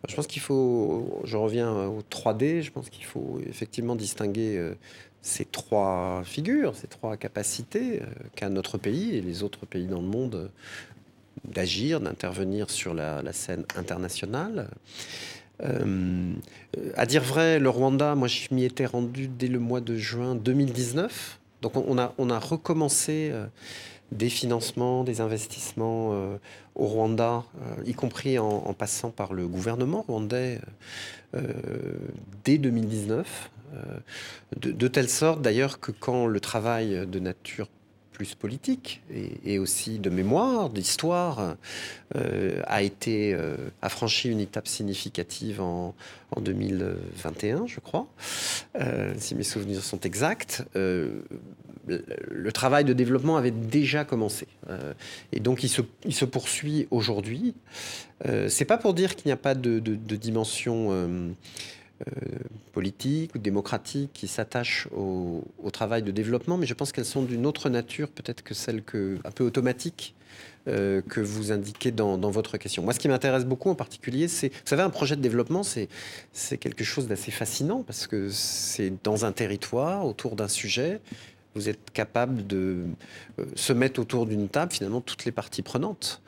Speaker 4: Je pense qu'il faut, je reviens au 3D, je pense qu'il faut effectivement distinguer ces trois figures, ces trois capacités euh, qu'a notre pays et les autres pays dans le monde euh, d'agir, d'intervenir sur la, scène internationale. Euh, à dire vrai, le Rwanda, moi je m'y étais rendu dès le mois de juin 2019. Donc on a, on a recommencé des financements, des investissements au Rwanda, y compris en, passant par le gouvernement rwandais dès 2019. Euh, de, telle sorte d'ailleurs que quand le travail de nature plus politique et, aussi de mémoire, d'histoire, euh, a été euh, franchi une étape significative en, 2021, je crois, si mes souvenirs sont exacts. le travail de développement avait déjà commencé et donc il se, poursuit aujourd'hui. C'est pas pour dire qu'il n'y a pas de, dimension politiques ou démocratiques qui s'attachent au, travail de développement, mais je pense qu'elles sont d'une autre nature, peut-être que celle que, un peu automatique euh, que vous indiquez dans, votre question. Moi, ce qui m'intéresse beaucoup en particulier, c'est, vous savez, un projet de développement, c'est, c'est quelque chose d'assez fascinant parce que c'est dans un territoire, autour d'un sujet, vous êtes capable de euh, se mettre autour d'une table, finalement, toutes les parties prenantes.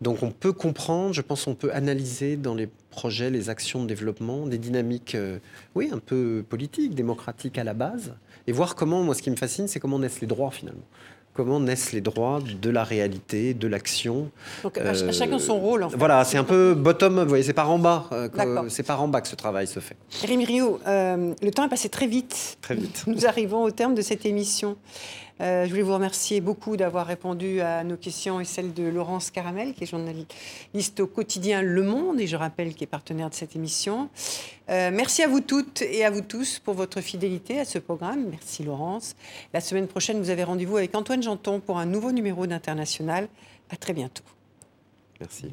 Speaker 4: Donc on peut comprendre, je pense on peut analyser dans les projets, les actions de développement, des dynamiques, euh, oui, un peu politiques, démocratiques à la base, et voir comment, moi ce qui me fascine, c'est comment naissent les droits finalement. Comment naissent les droits de la réalité, de l'action.
Speaker 1: Donc à chacun son rôle. En fait.
Speaker 4: Voilà, c'est un peu bottom, vous voyez, c'est par en bas, euh, c'est par en bas que ce travail se fait.
Speaker 1: Rémi Rio, euh, le temps est passé très vite.
Speaker 4: Très vite.
Speaker 1: Nous arrivons au terme de cette émission. Euh, je voulais vous remercier beaucoup d'avoir répondu à nos questions et celles de Laurence Caramel, qui est journaliste au quotidien Le Monde, et je rappelle qui est partenaire de cette émission. Euh, merci à vous toutes et à vous tous pour votre fidélité à ce programme. Merci Laurence. La semaine prochaine, vous avez rendez-vous avec Antoine Janton pour un nouveau numéro d'International. À très bientôt.
Speaker 4: Merci.